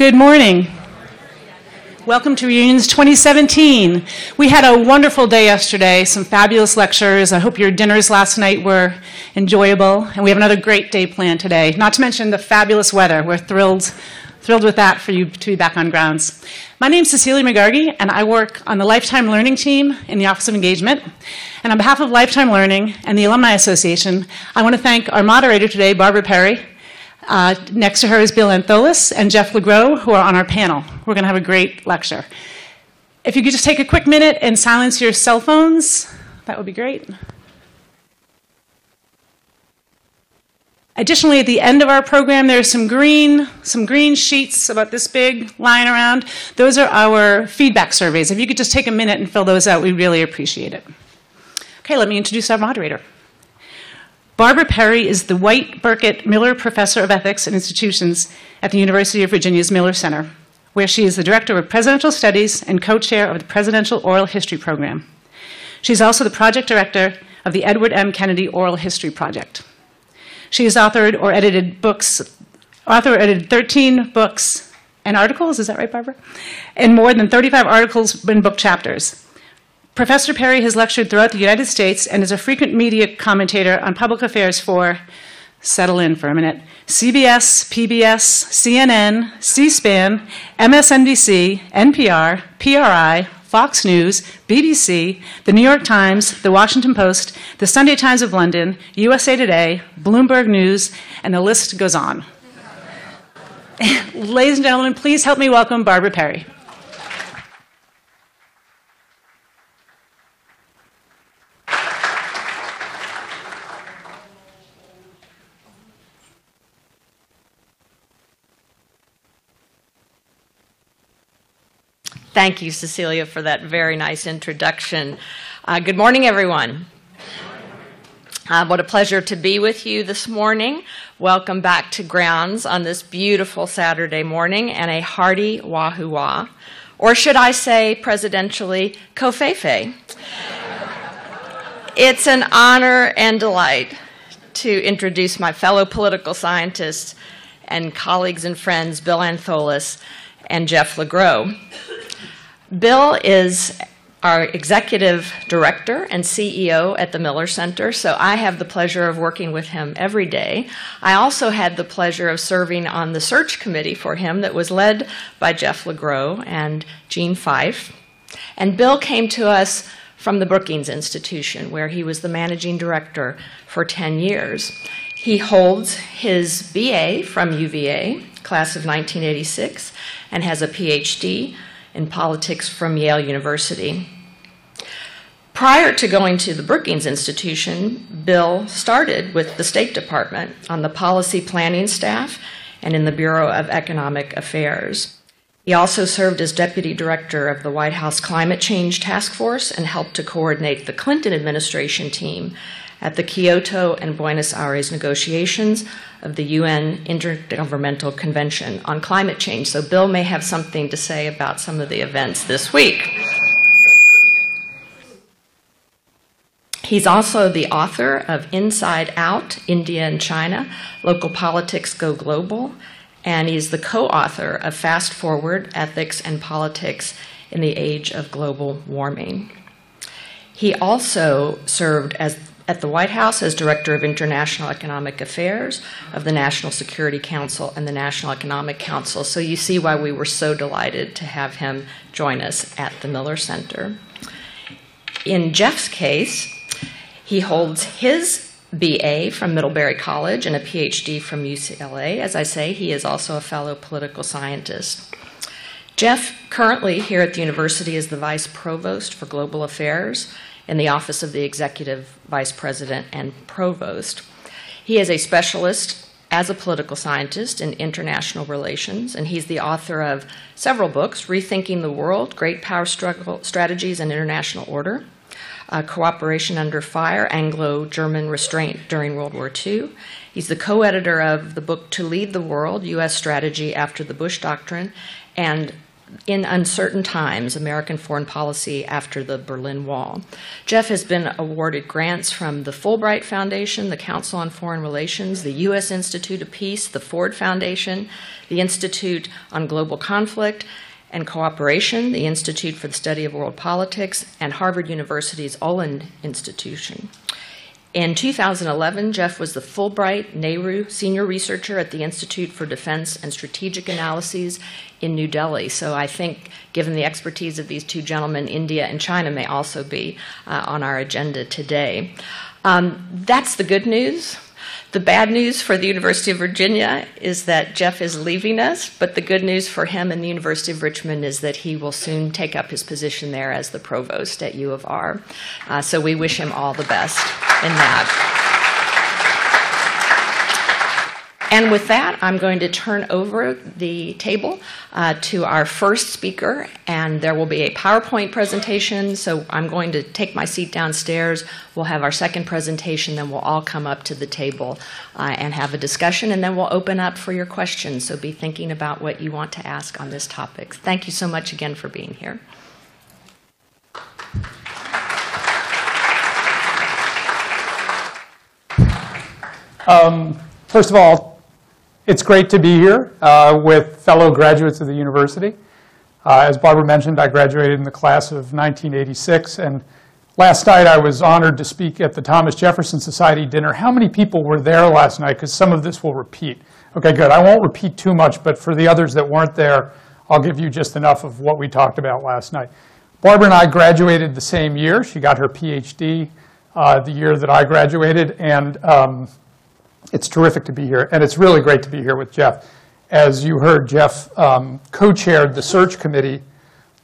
Good morning. Welcome to Reunions 2017. We had a wonderful day yesterday, some fabulous lectures. I hope your dinners last night were enjoyable, and we have another great day planned today. Not to mention the fabulous weather. We're thrilled, thrilled with that for you to be back on grounds. My name is Cecilia McGargy, and I work on the Lifetime Learning team in the Office of Engagement. And on behalf of Lifetime Learning and the Alumni Association, I want to thank our moderator today, Barbara Perry, uh, next to her is Bill Antholis and Jeff Legro, who are on our panel. We're going to have a great lecture. If you could just take a quick minute and silence your cell phones, that would be great. Additionally, at the end of our program, there's some green, some green sheets about this big lying around. Those are our feedback surveys. If you could just take a minute and fill those out, we really appreciate it. Okay, let me introduce our moderator. Barbara Perry is the White Burkett Miller Professor of Ethics and Institutions at the University of Virginia's Miller Center, where she is the Director of Presidential Studies and co chair of the Presidential Oral History Program. She's also the Project Director of the Edward M. Kennedy Oral History Project. She has authored or edited books, author edited 13 books and articles, is that right, Barbara? And more than 35 articles and book chapters. Professor Perry has lectured throughout the United States and is a frequent media commentator on public affairs for, settle in for a minute, CBS, PBS, CNN, C SPAN, MSNBC, NPR, PRI, Fox News, BBC, The New York Times, The Washington Post, The Sunday Times of London, USA Today, Bloomberg News, and the list goes on. Ladies and gentlemen, please help me welcome Barbara Perry. Thank you, Cecilia, for that very nice introduction. Uh, good morning, everyone. Uh, what a pleasure to be with you this morning. Welcome back to Grounds on this beautiful Saturday morning and a hearty wahoo wah, or should I say, presidentially, covfefe. it's an honor and delight to introduce my fellow political scientists and colleagues and friends, Bill Antholis and Jeff Legro. Bill is our executive director and CEO at the Miller Center, so I have the pleasure of working with him every day. I also had the pleasure of serving on the search committee for him that was led by Jeff Legro and Gene Fife. And Bill came to us from the Brookings Institution, where he was the managing director for 10 years. He holds his BA from UVA, class of 1986, and has a PhD in politics from Yale University. Prior to going to the Brookings Institution, Bill started with the State Department on the policy planning staff and in the Bureau of Economic Affairs. He also served as deputy director of the White House Climate Change Task Force and helped to coordinate the Clinton administration team at the Kyoto and Buenos Aires negotiations of the UN Intergovernmental Convention on Climate Change. So, Bill may have something to say about some of the events this week. He's also the author of Inside Out India and China Local Politics Go Global, and he's the co author of Fast Forward Ethics and Politics in the Age of Global Warming. He also served as at the White House as Director of International Economic Affairs of the National Security Council and the National Economic Council. So you see why we were so delighted to have him join us at the Miller Center. In Jeff's case, he holds his BA from Middlebury College and a PhD from UCLA. As I say, he is also a fellow political scientist. Jeff, currently here at the university, is the Vice Provost for Global Affairs in the Office of the Executive Vice President and Provost. He is a specialist as a political scientist in international relations, and he's the author of several books Rethinking the World, Great Power Struggle Strategies and International Order, uh, Cooperation Under Fire, Anglo German Restraint During World War II. He's the co editor of the book To Lead the World U.S. Strategy After the Bush Doctrine, and in uncertain times, American foreign policy after the Berlin Wall. Jeff has been awarded grants from the Fulbright Foundation, the Council on Foreign Relations, the U.S. Institute of Peace, the Ford Foundation, the Institute on Global Conflict and Cooperation, the Institute for the Study of World Politics, and Harvard University's Olin Institution. In 2011, Jeff was the Fulbright Nehru Senior Researcher at the Institute for Defense and Strategic Analyses in New Delhi. So I think, given the expertise of these two gentlemen, India and China may also be uh, on our agenda today. Um, that's the good news. The bad news for the University of Virginia is that Jeff is leaving us, but the good news for him and the University of Richmond is that he will soon take up his position there as the provost at U of R. Uh, so we wish him all the best in that. And with that, I'm going to turn over the table uh, to our first speaker, and there will be a PowerPoint presentation. So I'm going to take my seat downstairs. We'll have our second presentation, then we'll all come up to the table uh, and have a discussion, and then we'll open up for your questions. So be thinking about what you want to ask on this topic. Thank you so much again for being here. Um, first of all, it's great to be here uh, with fellow graduates of the university. Uh, as Barbara mentioned, I graduated in the class of 1986, and last night I was honored to speak at the Thomas Jefferson Society dinner. How many people were there last night? Because some of this will repeat. Okay, good. I won't repeat too much, but for the others that weren't there, I'll give you just enough of what we talked about last night. Barbara and I graduated the same year. She got her PhD uh, the year that I graduated, and um, it's terrific to be here, and it's really great to be here with Jeff. As you heard, Jeff um, co-chaired the search committee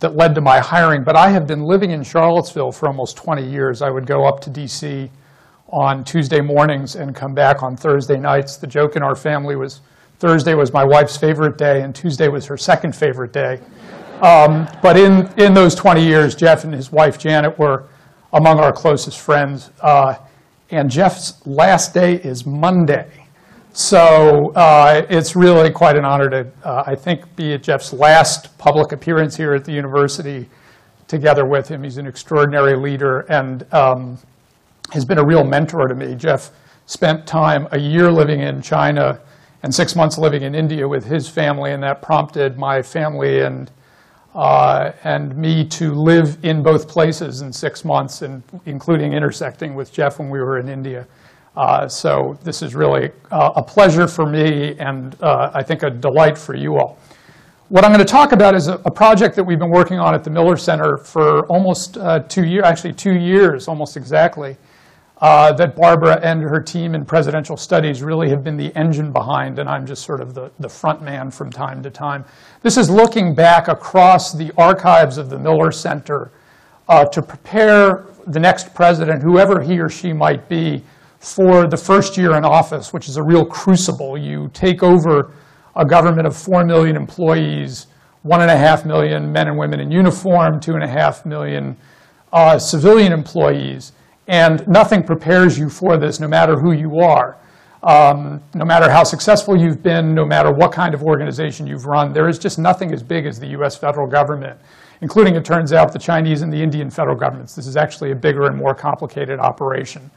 that led to my hiring, but I have been living in Charlottesville for almost 20 years. I would go up to D.C. on Tuesday mornings and come back on Thursday nights. The joke in our family was Thursday was my wife's favorite day, and Tuesday was her second favorite day. Um, but in, in those 20 years, Jeff and his wife Janet were among our closest friends. Uh, and Jeff's last day is Monday. So uh, it's really quite an honor to, uh, I think, be at Jeff's last public appearance here at the university together with him. He's an extraordinary leader and um, has been a real mentor to me. Jeff spent time, a year living in China and six months living in India with his family, and that prompted my family and uh, and me to live in both places in six months, and including intersecting with Jeff when we were in India. Uh, so this is really uh, a pleasure for me and uh, I think a delight for you all. What I'm going to talk about is a, a project that we've been working on at the Miller Center for almost uh, two years, actually two years, almost exactly uh, that Barbara and her team in presidential studies really have been the engine behind, and I'm just sort of the, the front man from time to time. This is looking back across the archives of the Miller Center uh, to prepare the next president, whoever he or she might be, for the first year in office, which is a real crucible. You take over a government of 4 million employees, 1.5 million men and women in uniform, 2.5 million uh, civilian employees. And nothing prepares you for this, no matter who you are. Um, no matter how successful you've been, no matter what kind of organization you've run, there is just nothing as big as the US federal government, including, it turns out, the Chinese and the Indian federal governments. This is actually a bigger and more complicated operation.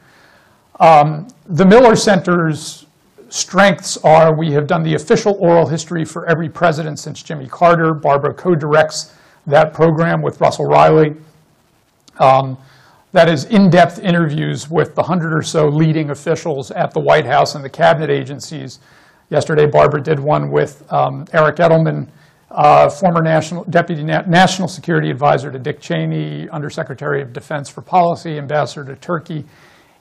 Um, the Miller Center's strengths are we have done the official oral history for every president since Jimmy Carter. Barbara co-directs that program with Russell Riley. Um, that is in-depth interviews with the hundred or so leading officials at the White House and the cabinet agencies. Yesterday, Barbara did one with um, Eric Edelman, uh, former national, deputy na national security advisor to Dick Cheney, undersecretary of defense for policy, ambassador to Turkey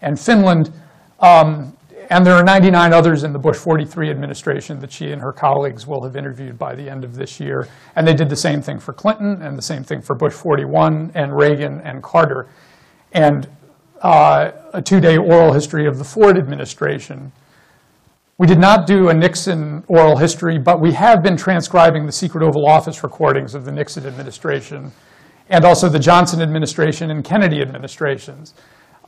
and Finland. Um, and there are 99 others in the Bush 43 administration that she and her colleagues will have interviewed by the end of this year. And they did the same thing for Clinton and the same thing for Bush 41 and Reagan and Carter and uh, a two-day oral history of the Ford administration. We did not do a Nixon oral history, but we have been transcribing the secret Oval Office recordings of the Nixon administration and also the Johnson administration and Kennedy administrations.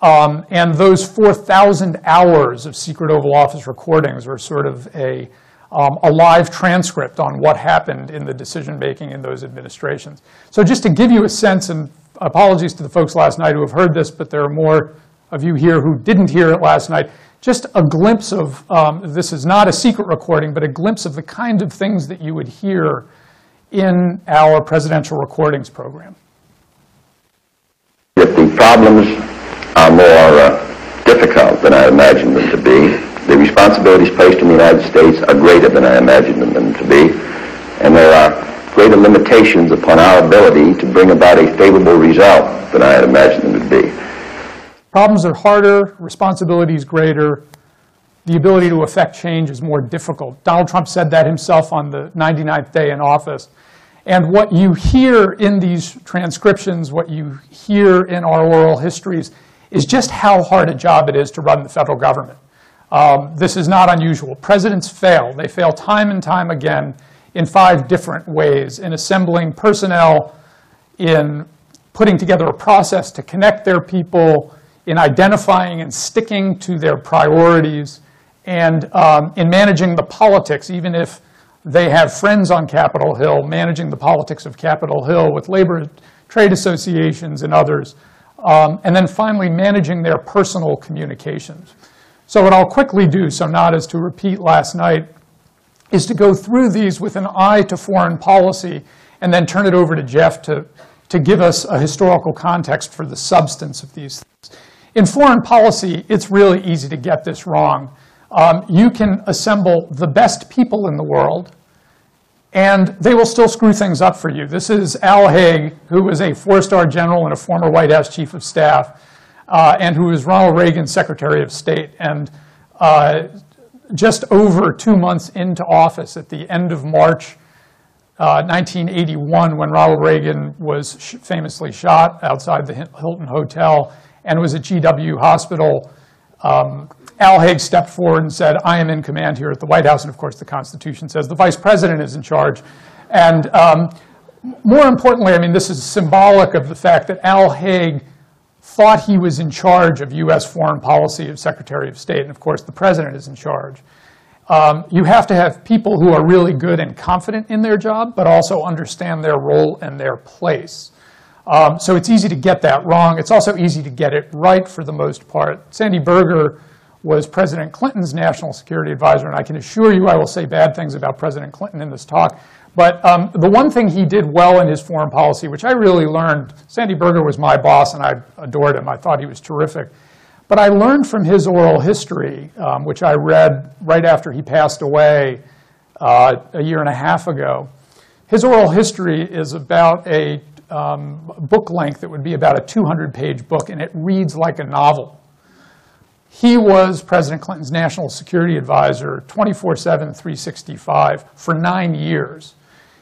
Um, and those 4,000 hours of secret Oval Office recordings were sort of a, um, a live transcript on what happened in the decision-making in those administrations. So just to give you a sense, and apologies to the folks last night who have heard this, but there are more of you here who didn't hear it last night, just a glimpse of, um, this is not a secret recording, but a glimpse of the kind of things that you would hear in our presidential recordings program. If the problems are more uh, difficult than I imagined them to be, the responsibilities placed in the United States are greater than I imagined them to be, and there are greater limitations upon our ability to bring about a favorable result than I had imagined them to be. Problems are harder, responsibilities greater, the ability to affect change is more difficult. Donald Trump said that himself on the 99th day in office. And what you hear in these transcriptions, what you hear in our oral histories, is just how hard a job it is to run the federal government. Um, this is not unusual. Presidents fail. They fail time and time again in five different ways in assembling personnel, in putting together a process to connect their people, in identifying and sticking to their priorities, and um, in managing the politics, even if they have friends on Capitol Hill managing the politics of Capitol Hill with labor trade associations and others. Um, and then finally, managing their personal communications. So what I'll quickly do, so not as to repeat last night, is to go through these with an eye to foreign policy and then turn it over to Jeff to, to give us a historical context for the substance of these things. In foreign policy, it's really easy to get this wrong. Um, you can assemble the best people in the world, and they will still screw things up for you. This is Al Haig, who was a four-star general and a former White House chief of staff, uh, and who was Ronald Reagan's Secretary of State. And uh, just over two months into office, at the end of March uh, 1981, when Ronald Reagan was sh famously shot outside the Hilton Hotel and was at GW Hospital, um, Al Haig stepped forward and said, I am in command here at the White House. And of course, the Constitution says the vice president is in charge. And um, more importantly, I mean, this is symbolic of the fact that Al Haig thought he was in charge of U.S. foreign policy as Secretary of State. And of course, the president is in charge. Um, you have to have people who are really good and confident in their job, but also understand their role and their place. Um, so it's easy to get that wrong. It's also easy to get it right for the most part. Sandy Berger was President Clinton's national security advisor, and I can assure you I will say bad things about President Clinton in this talk. But um, the one thing he did well in his foreign policy, which I really learned, Sandy Berger was my boss, and I adored him. I thought he was terrific. But I learned from his oral history, um, which I read right after he passed away uh, a year and a half ago. His oral history is about a um, book length that would be about a 200-page book, and it reads like a novel. He was President Clinton's national security advisor 24 7, 365 for nine years.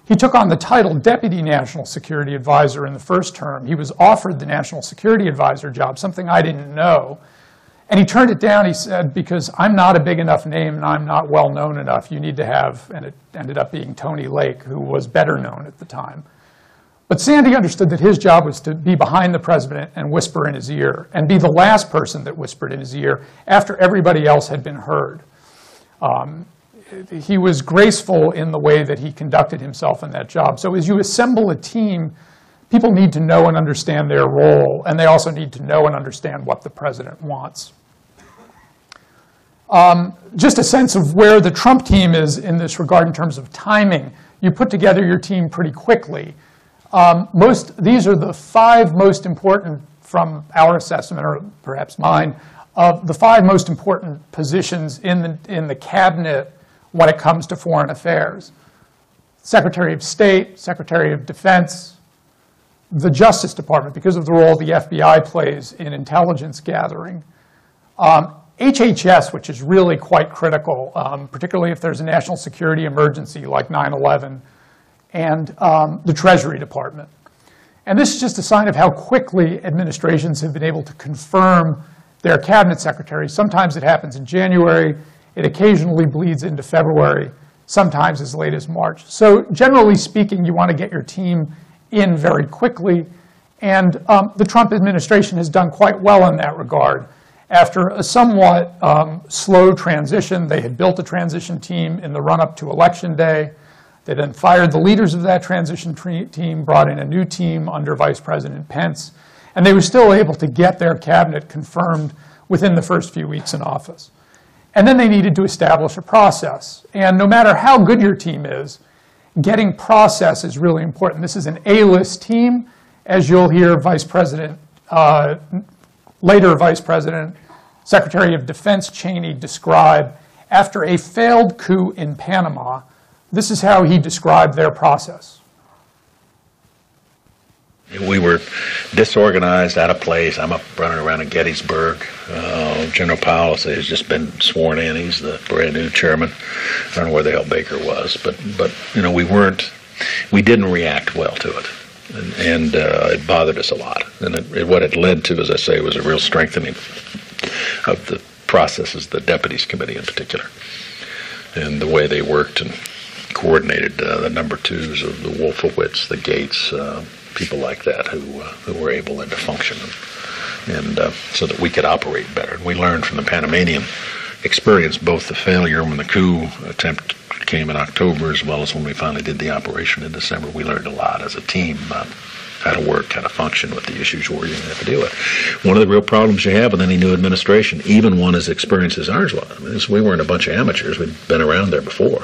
He took on the title Deputy National Security Advisor in the first term. He was offered the National Security Advisor job, something I didn't know. And he turned it down, he said, because I'm not a big enough name and I'm not well known enough. You need to have, and it ended up being Tony Lake, who was better known at the time. But Sandy understood that his job was to be behind the president and whisper in his ear, and be the last person that whispered in his ear after everybody else had been heard. Um, he was graceful in the way that he conducted himself in that job. So as you assemble a team, people need to know and understand their role, and they also need to know and understand what the president wants. Um, just a sense of where the Trump team is in this regard in terms of timing. You put together your team pretty quickly. Um, most, these are the five most important, from our assessment, or perhaps mine, of the five most important positions in the, in the cabinet when it comes to foreign affairs. Secretary of State, Secretary of Defense, the Justice Department, because of the role the FBI plays in intelligence gathering. Um, HHS, which is really quite critical, um, particularly if there's a national security emergency like 9 11 and um, the Treasury Department. And this is just a sign of how quickly administrations have been able to confirm their cabinet secretaries. Sometimes it happens in January. It occasionally bleeds into February, sometimes as late as March. So generally speaking, you want to get your team in very quickly. And um, the Trump administration has done quite well in that regard. After a somewhat um, slow transition, they had built a transition team in the run-up to Election Day. They then fired the leaders of that transition team, brought in a new team under Vice President Pence, and they were still able to get their cabinet confirmed within the first few weeks in office. And then they needed to establish a process. And no matter how good your team is, getting process is really important. This is an A-list team, as you'll hear Vice President, uh, later Vice President, Secretary of Defense Cheney describe. After a failed coup in Panama, this is how he described their process. We were disorganized, out of place. I'm up running around in Gettysburg. Uh, General Powell has just been sworn in. He's the brand new chairman. I don't know where the hell Baker was, but but you know we weren't, we didn't react well to it, and, and uh, it bothered us a lot. And it, it, what it led to, as I say, was a real strengthening of the processes, the deputies committee in particular, and the way they worked and coordinated uh, the number twos of the Wolfowitz, the Gates. Uh, people like that who uh, who were able then to function and, uh, so that we could operate better. And we learned from the Panamanian experience both the failure when the coup attempt came in October as well as when we finally did the operation in December. We learned a lot as a team about how to work, how to function with the issues we're to have to deal with. One of the real problems you have with any new administration, even one as experienced as ours was, I mean, we weren't a bunch of amateurs. We'd been around there before.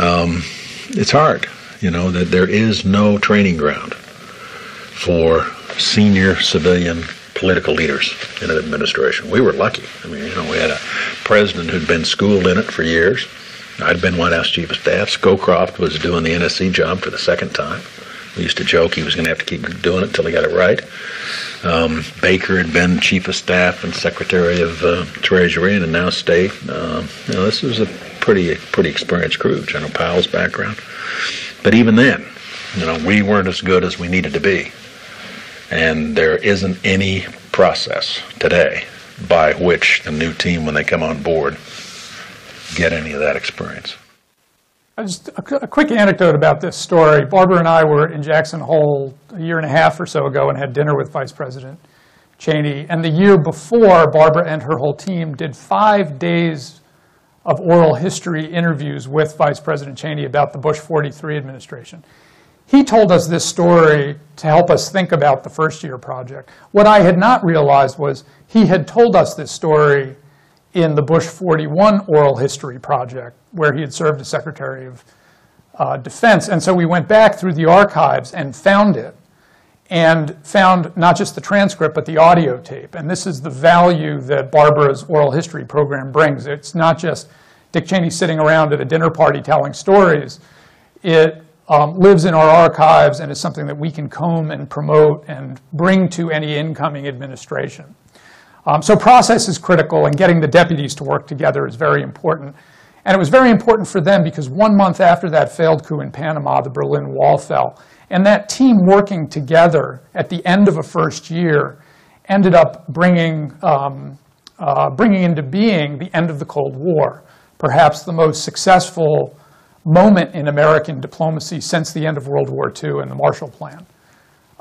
Um, it's hard you know, that there is no training ground for senior civilian political leaders in an administration. We were lucky. I mean, you know, we had a president who'd been schooled in it for years. I'd been White House Chief of Staff. Scowcroft was doing the NSC job for the second time. We used to joke he was going to have to keep doing it until he got it right. Um, Baker had been Chief of Staff and Secretary of uh, Treasury and now State. Uh, you know, this was a pretty pretty experienced crew. General Powell's background. But even then, you know, we weren't as good as we needed to be. And there isn't any process today by which the new team, when they come on board, get any of that experience. Just a, quick anecdote about this story. Barbara and I were in Jackson Hole a year and a half or so ago and had dinner with Vice President Cheney. And the year before, Barbara and her whole team did five days of oral history interviews with Vice President Cheney about the Bush 43 administration. He told us this story to help us think about the first year project. What I had not realized was he had told us this story in the Bush 41 oral history project, where he had served as Secretary of uh, Defense. And so we went back through the archives and found it, and found not just the transcript, but the audio tape. And this is the value that Barbara's oral history program brings. It's not just Dick Cheney sitting around at a dinner party telling stories. It um, lives in our archives and is something that we can comb and promote and bring to any incoming administration. Um, so process is critical, and getting the deputies to work together is very important. And it was very important for them because one month after that failed coup in Panama, the Berlin Wall fell. And that team working together at the end of a first year ended up bringing, um, uh, bringing into being the end of the Cold War perhaps the most successful moment in American diplomacy since the end of World War II and the Marshall Plan.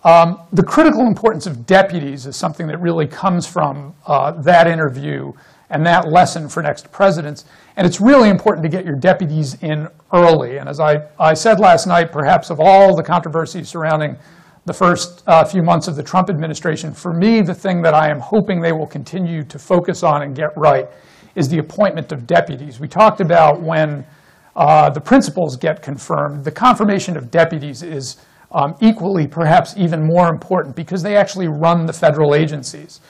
Um, the critical importance of deputies is something that really comes from uh, that interview and that lesson for next presidents. And it's really important to get your deputies in early. And as I, I said last night, perhaps of all the controversies surrounding the first uh, few months of the Trump administration, for me, the thing that I am hoping they will continue to focus on and get right is the appointment of deputies. We talked about when uh, the principals get confirmed, the confirmation of deputies is um, equally, perhaps even more important because they actually run the federal agencies.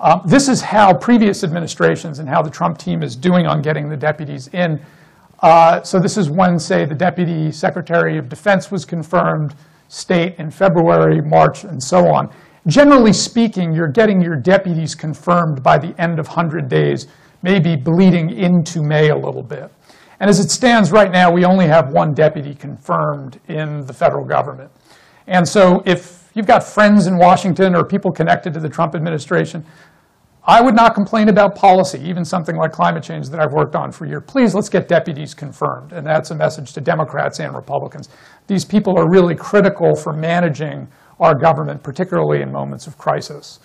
Um, this is how previous administrations and how the Trump team is doing on getting the deputies in. Uh, so this is when, say, the Deputy Secretary of Defense was confirmed, state in February, March, and so on. Generally speaking, you're getting your deputies confirmed by the end of 100 days maybe bleeding into May a little bit. And as it stands right now, we only have one deputy confirmed in the federal government. And so if you've got friends in Washington or people connected to the Trump administration, I would not complain about policy, even something like climate change that I've worked on for years. Please, let's get deputies confirmed. And that's a message to Democrats and Republicans. These people are really critical for managing our government, particularly in moments of crisis.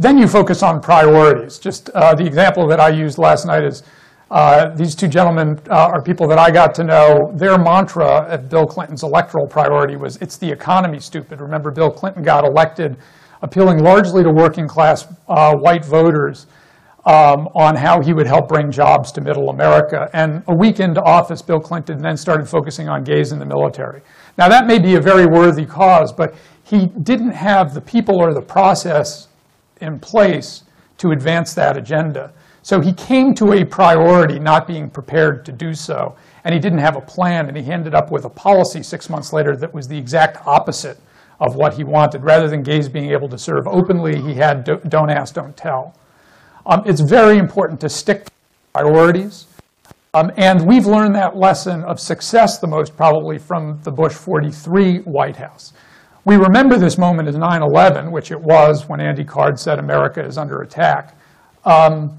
then you focus on priorities. Just uh, the example that I used last night is uh, these two gentlemen uh, are people that I got to know. Their mantra at Bill Clinton's electoral priority was, it's the economy, stupid. Remember, Bill Clinton got elected appealing largely to working class uh, white voters um, on how he would help bring jobs to middle America. And a week into office, Bill Clinton then started focusing on gays in the military. Now, that may be a very worthy cause, but he didn't have the people or the process in place to advance that agenda. So he came to a priority not being prepared to do so, and he didn't have a plan, and he ended up with a policy six months later that was the exact opposite of what he wanted. Rather than gays being able to serve openly, he had do- don't ask, don't tell. Um, it's very important to stick to priorities. Um, and we've learned that lesson of success the most probably from the Bush 43 White House. We remember this moment as 9 11, which it was when Andy Card said America is under attack. Um,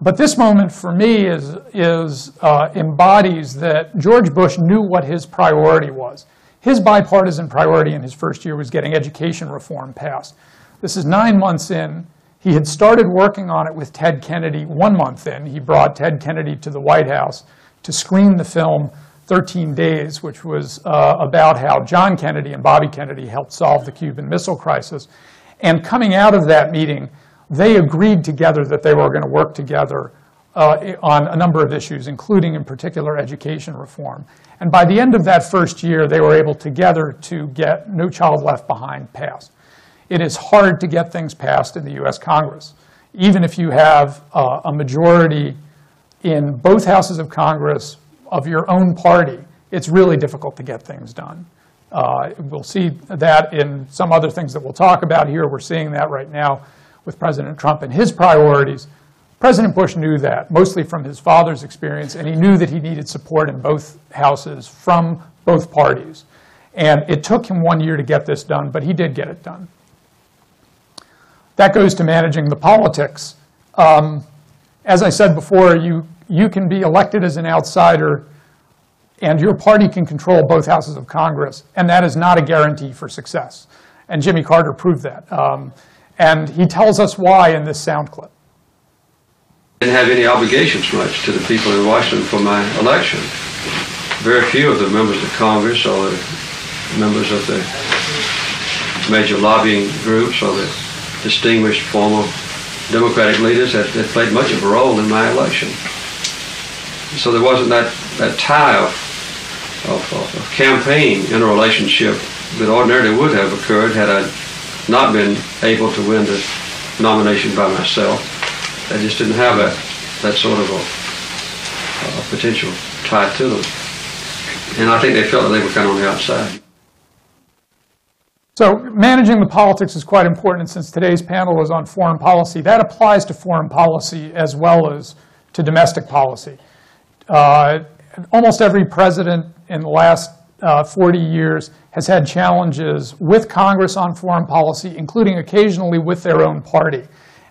but this moment for me is, is uh, embodies that George Bush knew what his priority was. His bipartisan priority in his first year was getting education reform passed. This is nine months in. He had started working on it with Ted Kennedy one month in. He brought Ted Kennedy to the White House to screen the film 13 Days, which was uh, about how John Kennedy and Bobby Kennedy helped solve the Cuban Missile Crisis. And coming out of that meeting, they agreed together that they were going to work together uh, on a number of issues, including in particular education reform. And by the end of that first year, they were able together to get No Child Left Behind passed. It is hard to get things passed in the US Congress. Even if you have uh, a majority in both houses of Congress of your own party, it's really difficult to get things done. Uh, we'll see that in some other things that we'll talk about here. We're seeing that right now with President Trump and his priorities. President Bush knew that, mostly from his father's experience, and he knew that he needed support in both houses from both parties. And it took him one year to get this done, but he did get it done. That goes to managing the politics. Um, as I said before, you, you can be elected as an outsider, and your party can control both houses of Congress, and that is not a guarantee for success. And Jimmy Carter proved that. Um, and he tells us why in this sound clip I didn't have any obligations much to the people in Washington for my election. Very few of the members of Congress or the members of the major lobbying groups or the distinguished former Democratic leaders had, had played much of a role in my election. So there wasn't that, that tie of, of, of campaign interrelationship that ordinarily would have occurred had I not been able to win the nomination by myself. They just didn't have that, that sort of a, a potential tie to them. And I think they felt that they were kind of on the outside. So managing the politics is quite important, since today's panel is on foreign policy, that applies to foreign policy as well as to domestic policy. Uh, almost every president in the last uh, 40 years has had challenges with Congress on foreign policy, including occasionally with their own party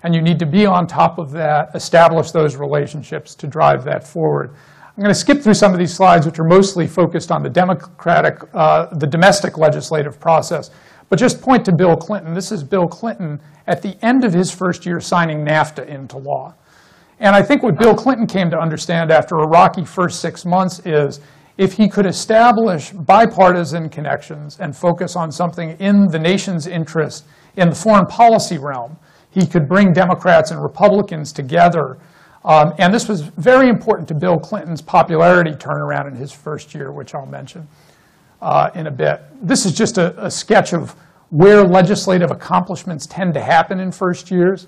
and you need to be on top of that, establish those relationships to drive that forward. I'm going to skip through some of these slides, which are mostly focused on the democratic, uh, the domestic legislative process, but just point to Bill Clinton. This is Bill Clinton at the end of his first year signing NAFTA into law. And I think what Bill Clinton came to understand after a rocky first six months is if he could establish bipartisan connections and focus on something in the nation's interest in the foreign policy realm, he could bring Democrats and Republicans together. Um, and this was very important to Bill Clinton's popularity turnaround in his first year, which I'll mention uh, in a bit. This is just a, a, sketch of where legislative accomplishments tend to happen in first years.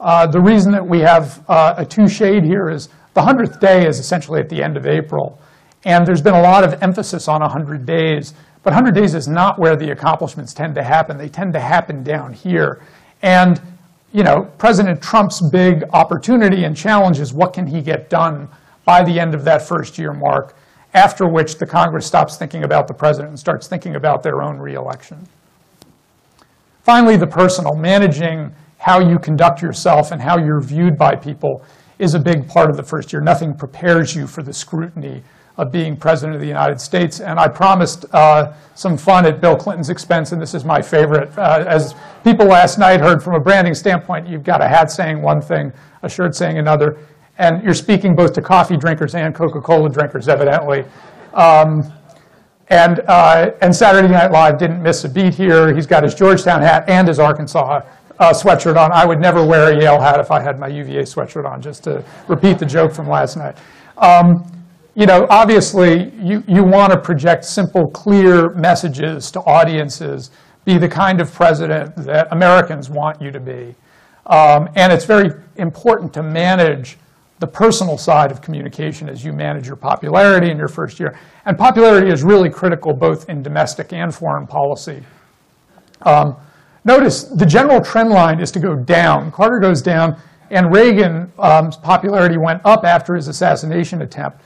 Uh, the reason that we have uh, a two shade here is the 100th day is essentially at the end of April. And there's been a lot of emphasis on 100 days. But 100 days is not where the accomplishments tend to happen. They tend to happen down here. And you know, President Trump's big opportunity and challenge is what can he get done by the end of that first year mark, after which the Congress stops thinking about the president and starts thinking about their own reelection. Finally, the personal, managing how you conduct yourself and how you're viewed by people is a big part of the first year. Nothing prepares you for the scrutiny of being President of the United States. And I promised uh, some fun at Bill Clinton's expense, and this is my favorite. Uh, As people last night heard from a branding standpoint, you've got a hat saying one thing, a shirt saying another, and you're speaking both to coffee drinkers and Coca-Cola drinkers, evidently. Um, And, uh, and Saturday Night Live didn't miss a beat here. He's got his Georgetown hat and his Arkansas uh, sweatshirt on. I would never wear a Yale hat if I had my UVA sweatshirt on, just to repeat the joke from last night. Um, you know, obviously, you, you want to project simple, clear messages to audiences, be the kind of president that Americans want you to be. Um, and it's very important to manage the personal side of communication as you manage your popularity in your first year. And popularity is really critical both in domestic and foreign policy. Um, notice the general trend line is to go down. Carter goes down, and Reagan's um, popularity went up after his assassination attempt,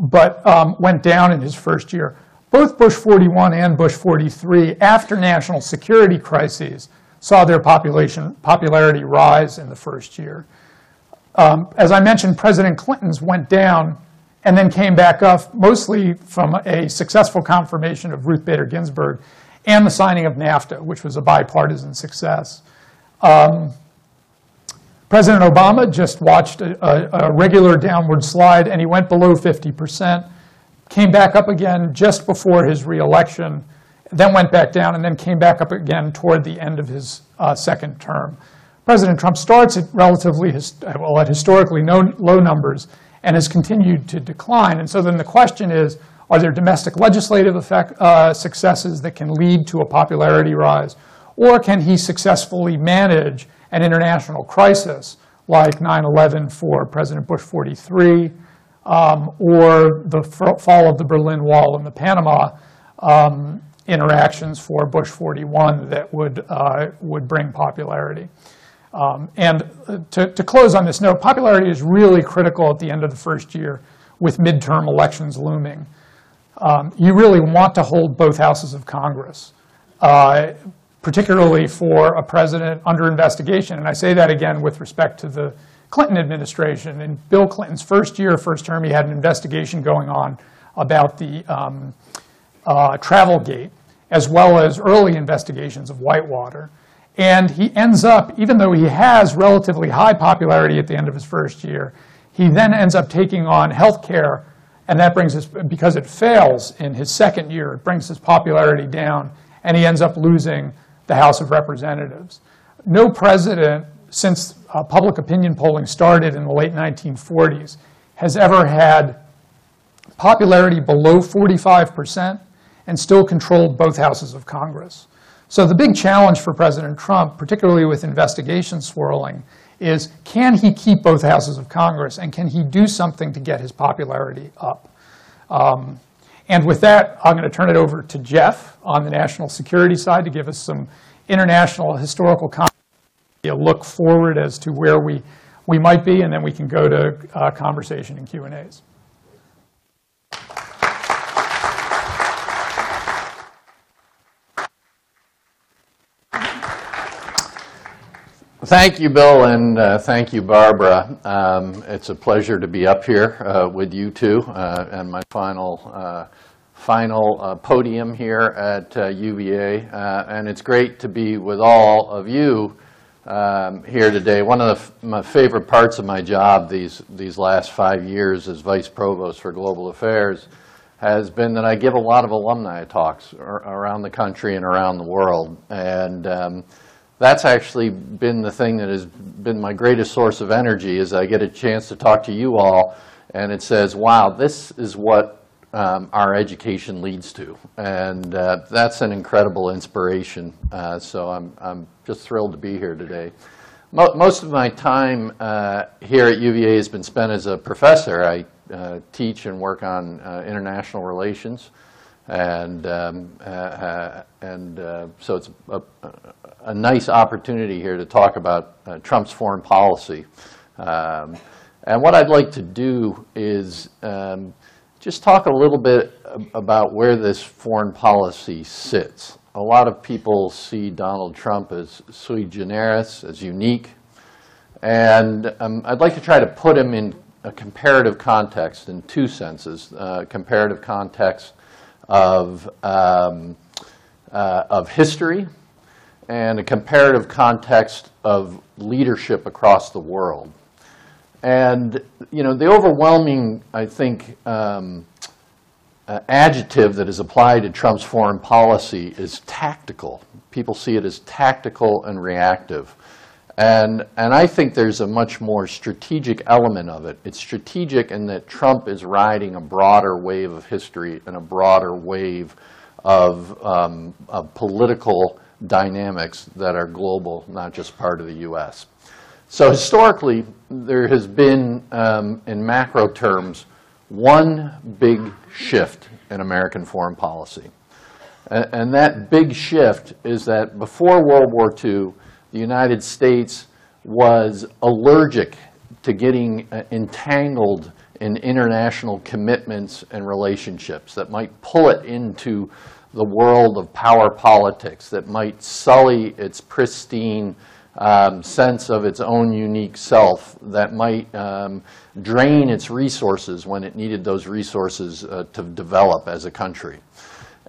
but um, went down in his first year. Both Bush 41 and Bush 43, after national security crises, saw their population popularity rise in the first year. Um, as I mentioned, President Clinton's went down and then came back up, mostly from a successful confirmation of Ruth Bader Ginsburg and the signing of NAFTA, which was a bipartisan success. Um, President Obama just watched a, a, a regular downward slide, and he went below 50%, came back up again just before his reelection, then went back down, and then came back up again toward the end of his uh, second term. President Trump starts at relatively, well, at historically no, low numbers and has continued to decline. And so then the question is, are there domestic legislative effect, uh, successes that can lead to a popularity rise? Or can he successfully manage an international crisis like 9-11 for President Bush 43 um, or the fall of the Berlin Wall and the Panama um, interactions for Bush 41 that would, uh, would bring popularity? Um, and uh, to, to close on this note, popularity is really critical at the end of the first year with midterm elections looming. Um, you really want to hold both houses of Congress, uh, particularly for a president under investigation. And I say that again with respect to the Clinton administration. In Bill Clinton's first year, first term, he had an investigation going on about the um, uh, travel gate, as well as early investigations of Whitewater. And he ends up, even though he has relatively high popularity at the end of his first year, he then ends up taking on health care, and that brings his, because it fails in his second year, it brings his popularity down, and he ends up losing the House of Representatives. No president, since uh, public opinion polling started in the late 1940s, has ever had popularity below 45% and still controlled both houses of Congress. So the big challenge for President Trump, particularly with investigations swirling, is can he keep both houses of Congress and can he do something to get his popularity up? Um, and with that, I'm going to turn it over to Jeff on the national security side to give us some international historical a look forward as to where we, we might be, and then we can go to uh, conversation and Q&As. Thank you, Bill, and uh, thank you, Barbara. Um, it's a pleasure to be up here uh, with you two, uh, and my final uh, final uh, podium here at UVA. Uh, and it's great to be with all of you um, here today. One of my favorite parts of my job these these last five years as vice provost for global affairs has been that I give a lot of alumni talks around the country and around the world, and um, that's actually been the thing that has been my greatest source of energy is I get a chance to talk to you all and it says, wow, this is what um, our education leads to. And uh, that's an incredible inspiration. Uh, so I'm, I'm just thrilled to be here today. Mo most of my time uh, here at UVA has been spent as a professor. I uh, teach and work on uh, international relations. And, um, uh, and so it's a, a nice opportunity here to talk about uh, Trump's foreign policy. Um, and what I'd like to do is um, just talk a little bit about where this foreign policy sits. A lot of people see Donald Trump as sui generis, as unique. And um, I'd like to try to put him in a comparative context in two senses. Uh, comparative context of, um, uh, of history and a comparative context of leadership across the world. And, you know, the overwhelming, I think, um, uh, adjective that is applied to Trump's foreign policy is tactical. People see it as tactical and reactive. And, and I think there's a much more strategic element of it. It's strategic in that Trump is riding a broader wave of history and a broader wave of, um, of political dynamics that are global, not just part of the U.S. So historically, there has been, um, in macro terms, one big shift in American foreign policy. And, and that big shift is that before World War II, the United States was allergic to getting uh, entangled in international commitments and relationships that might pull it into the world of power politics, that might sully its pristine um, sense of its own unique self, that might um, drain its resources when it needed those resources uh, to develop as a country.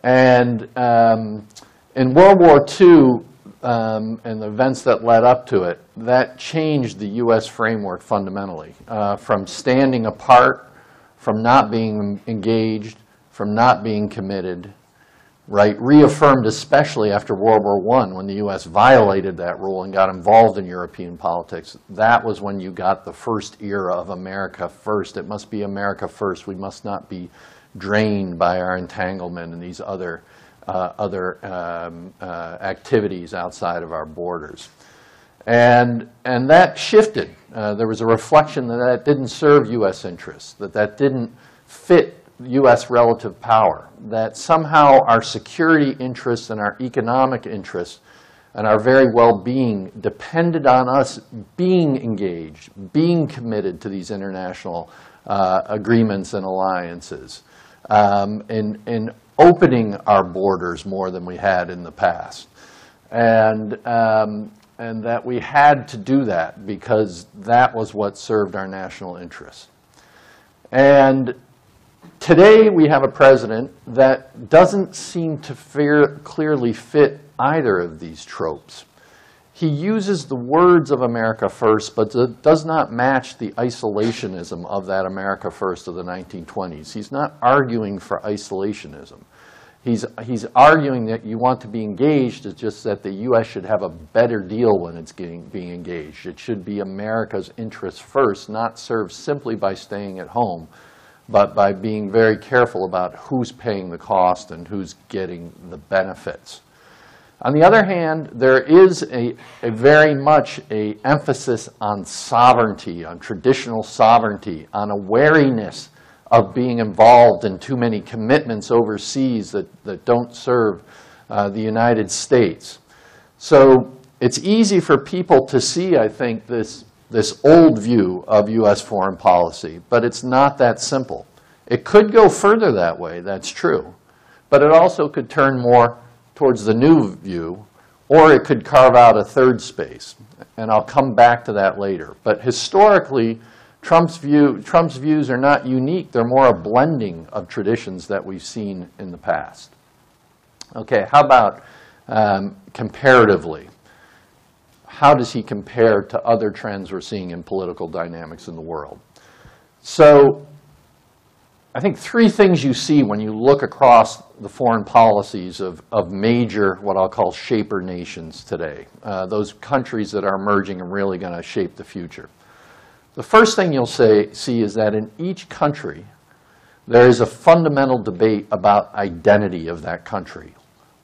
And um, in World War II, um, and the events that led up to it, that changed the U.S. framework fundamentally uh, from standing apart, from not being engaged, from not being committed, right? Reaffirmed especially after World War I when the U.S. violated that rule and got involved in European politics. That was when you got the first era of America first. It must be America first. We must not be drained by our entanglement in these other uh, other um, uh, activities outside of our borders. And, and that shifted. Uh, there was a reflection that that didn't serve U.S. interests, that that didn't fit U.S. relative power, that somehow our security interests and our economic interests and our very well-being depended on us being engaged, being committed to these international uh, agreements and alliances, um, and, and opening our borders more than we had in the past. And, um, and that we had to do that because that was what served our national interests. And today we have a president that doesn't seem to fear, clearly fit either of these tropes. He uses the words of America First, but does not match the isolationism of that America First of the 1920s. He's not arguing for isolationism. He's, he's arguing that you want to be engaged, it's just that the U.S. should have a better deal when it's getting, being engaged. It should be America's interests first, not served simply by staying at home, but by being very careful about who's paying the cost and who's getting the benefits. On the other hand, there is a, a very much a emphasis on sovereignty, on traditional sovereignty, on a wariness of being involved in too many commitments overseas that, that don't serve uh, the United States. So it's easy for people to see, I think, this, this old view of U.S. foreign policy, but it's not that simple. It could go further that way, that's true, but it also could turn more towards the new view, or it could carve out a third space. And I'll come back to that later. But historically, Trump's, view, Trump's views are not unique. They're more a blending of traditions that we've seen in the past. Okay, how about um, comparatively? How does he compare to other trends we're seeing in political dynamics in the world? So I think three things you see when you look across the foreign policies of, of major, what I'll call shaper nations today, uh, those countries that are emerging and really going to shape the future. The first thing you'll say, see is that in each country, there is a fundamental debate about identity of that country,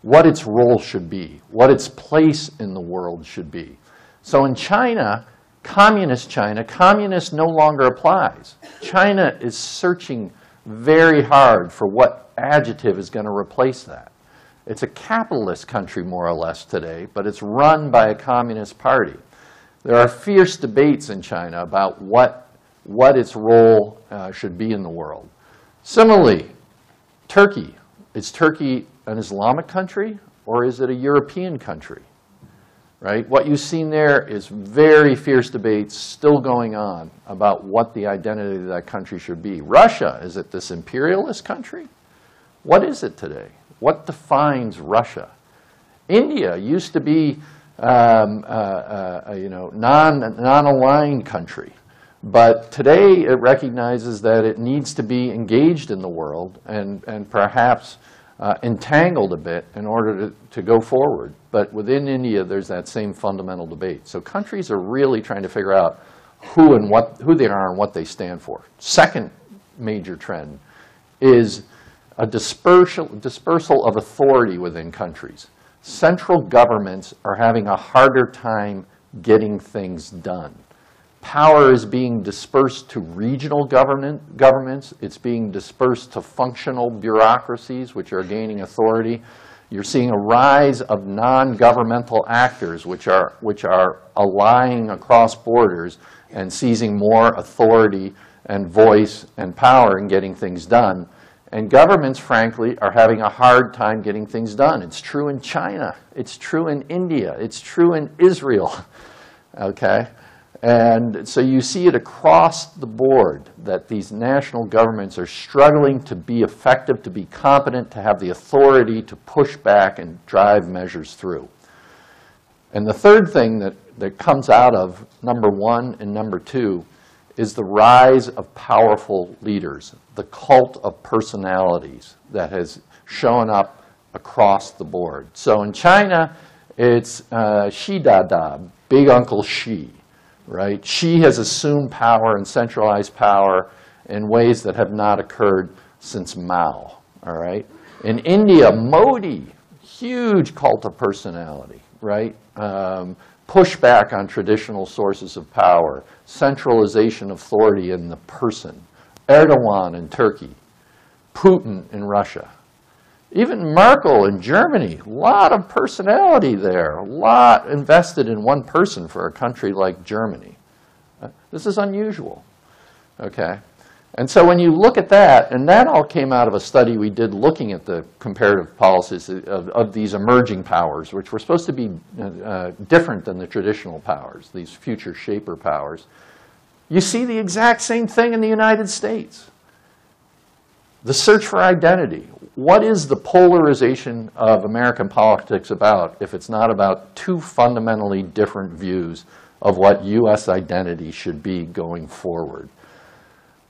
what its role should be, what its place in the world should be. So in China, communist China, communist no longer applies. China is searching very hard for what adjective is going to replace that. It's a capitalist country, more or less, today, but it's run by a communist party. There are fierce debates in China about what, what its role uh, should be in the world. Similarly, Turkey. Is Turkey an Islamic country or is it a European country? Right? What you've seen there is very fierce debates still going on about what the identity of that country should be. Russia, is it this imperialist country? What is it today? What defines Russia? India used to be, um, uh, uh, you know, non, non-aligned country. But today it recognizes that it needs to be engaged in the world and, and perhaps uh, entangled a bit in order to, to go forward. But within India, there's that same fundamental debate. So countries are really trying to figure out who and what, who they are and what they stand for. Second major trend is a dispersal, dispersal of authority within countries. Central governments are having a harder time getting things done. Power is being dispersed to regional government, governments. It's being dispersed to functional bureaucracies, which are gaining authority. You're seeing a rise of non-governmental actors, which are, which are allying across borders and seizing more authority and voice and power in getting things done. And governments, frankly, are having a hard time getting things done. It's true in China. It's true in India. It's true in Israel. Okay? And so you see it across the board that these national governments are struggling to be effective, to be competent, to have the authority to push back and drive measures through. And the third thing that, that comes out of number one and number two is the rise of powerful leaders, the cult of personalities that has shown up across the board. So in China, it's uh, Xi Dada, Big Uncle Xi, right? Xi has assumed power and centralized power in ways that have not occurred since Mao, all right? In India, Modi, huge cult of personality, right? Um, pushback on traditional sources of power, centralization of authority in the person. Erdogan in Turkey, Putin in Russia. Even Merkel in Germany, a lot of personality there, a lot invested in one person for a country like Germany. Uh, this is unusual, okay? And so when you look at that, and that all came out of a study we did looking at the comparative policies of, of these emerging powers, which were supposed to be uh, uh, different than the traditional powers, these future shaper powers. You see the exact same thing in the United States. The search for identity. What is the polarization of American politics about if it's not about two fundamentally different views of what U.S. identity should be going forward?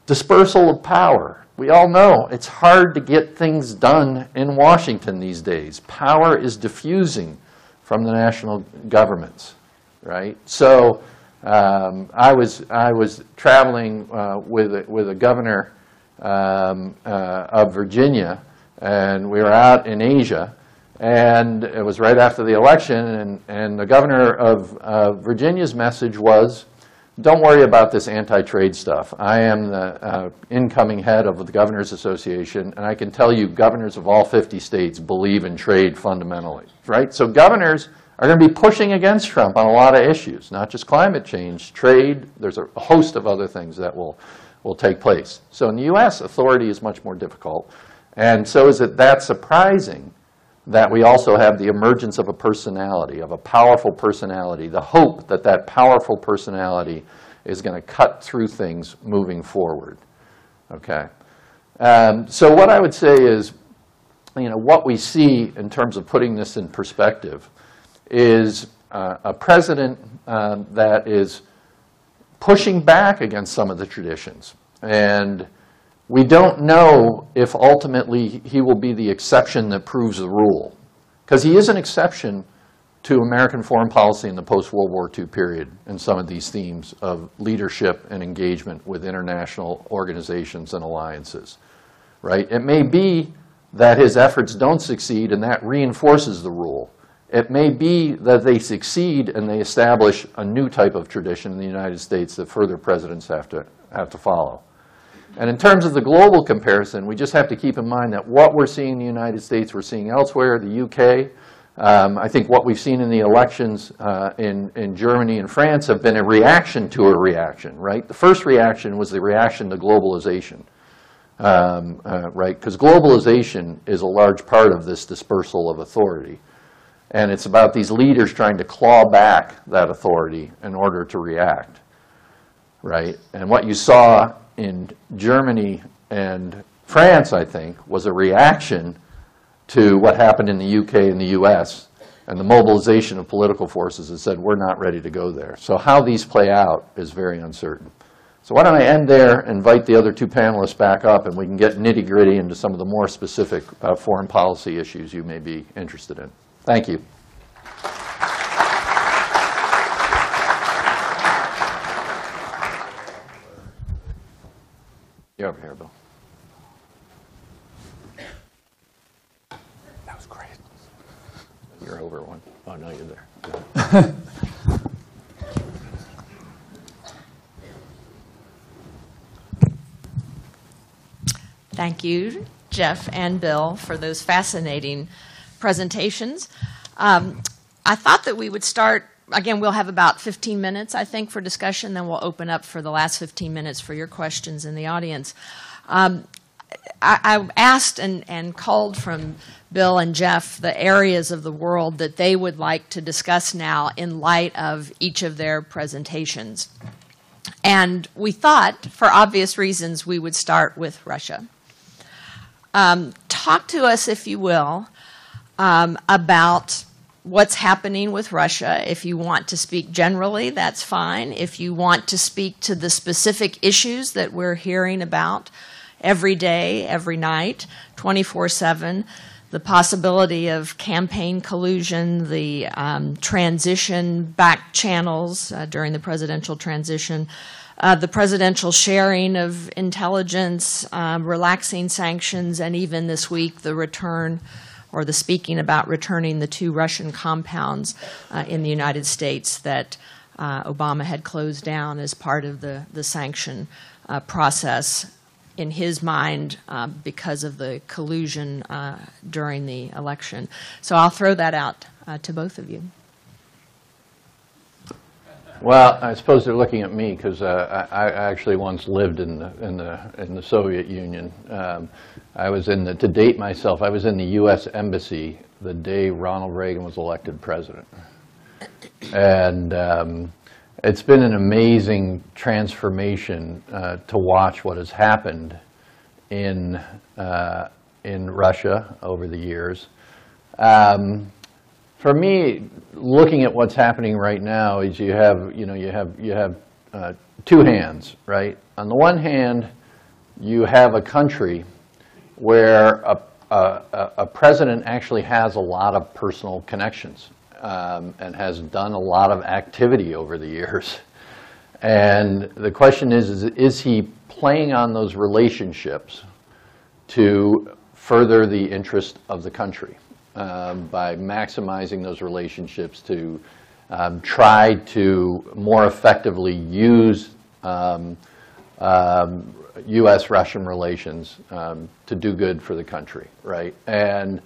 Dispersal of power. We all know it's hard to get things done in Washington these days. Power is diffusing from the national governments, right? So um, I was I was traveling uh, with a, with a governor um, uh, of Virginia, and we were out in Asia, and it was right after the election, and and the governor of uh, Virginia's message was don't worry about this anti-trade stuff. I am the uh, incoming head of the Governors Association, and I can tell you governors of all 50 states believe in trade fundamentally, right? So governors are going to be pushing against Trump on a lot of issues, not just climate change, trade. There's a host of other things that will, will take place. So in the U.S., authority is much more difficult. And so is it that surprising that we also have the emergence of a personality, of a powerful personality, the hope that that powerful personality is going to cut through things moving forward. Okay? Um, so what I would say is, you know, what we see in terms of putting this in perspective is uh, a president um, that is pushing back against some of the traditions. And we don't know if ultimately he will be the exception that proves the rule. Because he is an exception to American foreign policy in the post-World War II period in some of these themes of leadership and engagement with international organizations and alliances. Right? It may be that his efforts don't succeed and that reinforces the rule. It may be that they succeed and they establish a new type of tradition in the United States that further presidents have to, have to follow. And in terms of the global comparison, we just have to keep in mind that what we're seeing in the United States, we're seeing elsewhere, the UK. Um, I think what we've seen in the elections uh, in, in Germany and France have been a reaction to a reaction, right? The first reaction was the reaction to globalization, um, uh, right? Because globalization is a large part of this dispersal of authority. And it's about these leaders trying to claw back that authority in order to react, right? And what you saw in Germany and France, I think, was a reaction to what happened in the UK and the US and the mobilization of political forces that said, we're not ready to go there. So how these play out is very uncertain. So why don't I end there, invite the other two panelists back up, and we can get nitty-gritty into some of the more specific uh, foreign policy issues you may be interested in. Thank you. You're over here, Bill. That was great. You're over one. Oh, no, you're there. Thank you, Jeff and Bill, for those fascinating presentations. Um, I thought that we would start, again, we'll have about 15 minutes, I think, for discussion, then we'll open up for the last 15 minutes for your questions in the audience. Um, I, I asked and, and called from Bill and Jeff the areas of the world that they would like to discuss now in light of each of their presentations. And we thought, for obvious reasons, we would start with Russia. Um, talk to us, if you will, um, about what's happening with Russia. If you want to speak generally, that's fine. If you want to speak to the specific issues that we're hearing about every day, every night, 24 7, the possibility of campaign collusion, the um, transition back channels uh, during the presidential transition, uh, the presidential sharing of intelligence, um, relaxing sanctions, and even this week the return or the speaking about returning the two Russian compounds uh, in the United States that uh, Obama had closed down as part of the, the sanction uh, process in his mind uh, because of the collusion uh, during the election. So I'll throw that out uh, to both of you. Well, I suppose they're looking at me because uh, I, I actually once lived in the in the in the Soviet Union. Um, I was in the to date myself. I was in the U.S. embassy the day Ronald Reagan was elected president, and um, it's been an amazing transformation uh, to watch what has happened in uh, in Russia over the years. Um, for me, looking at what's happening right now is you have, you know, you have, you have uh, two hands, right? On the one hand, you have a country where a, a, a president actually has a lot of personal connections um, and has done a lot of activity over the years. And the question is, is, is he playing on those relationships to further the interest of the country? Um, by maximizing those relationships to um, try to more effectively use um, U.S.-Russian um, relations um, to do good for the country, right? And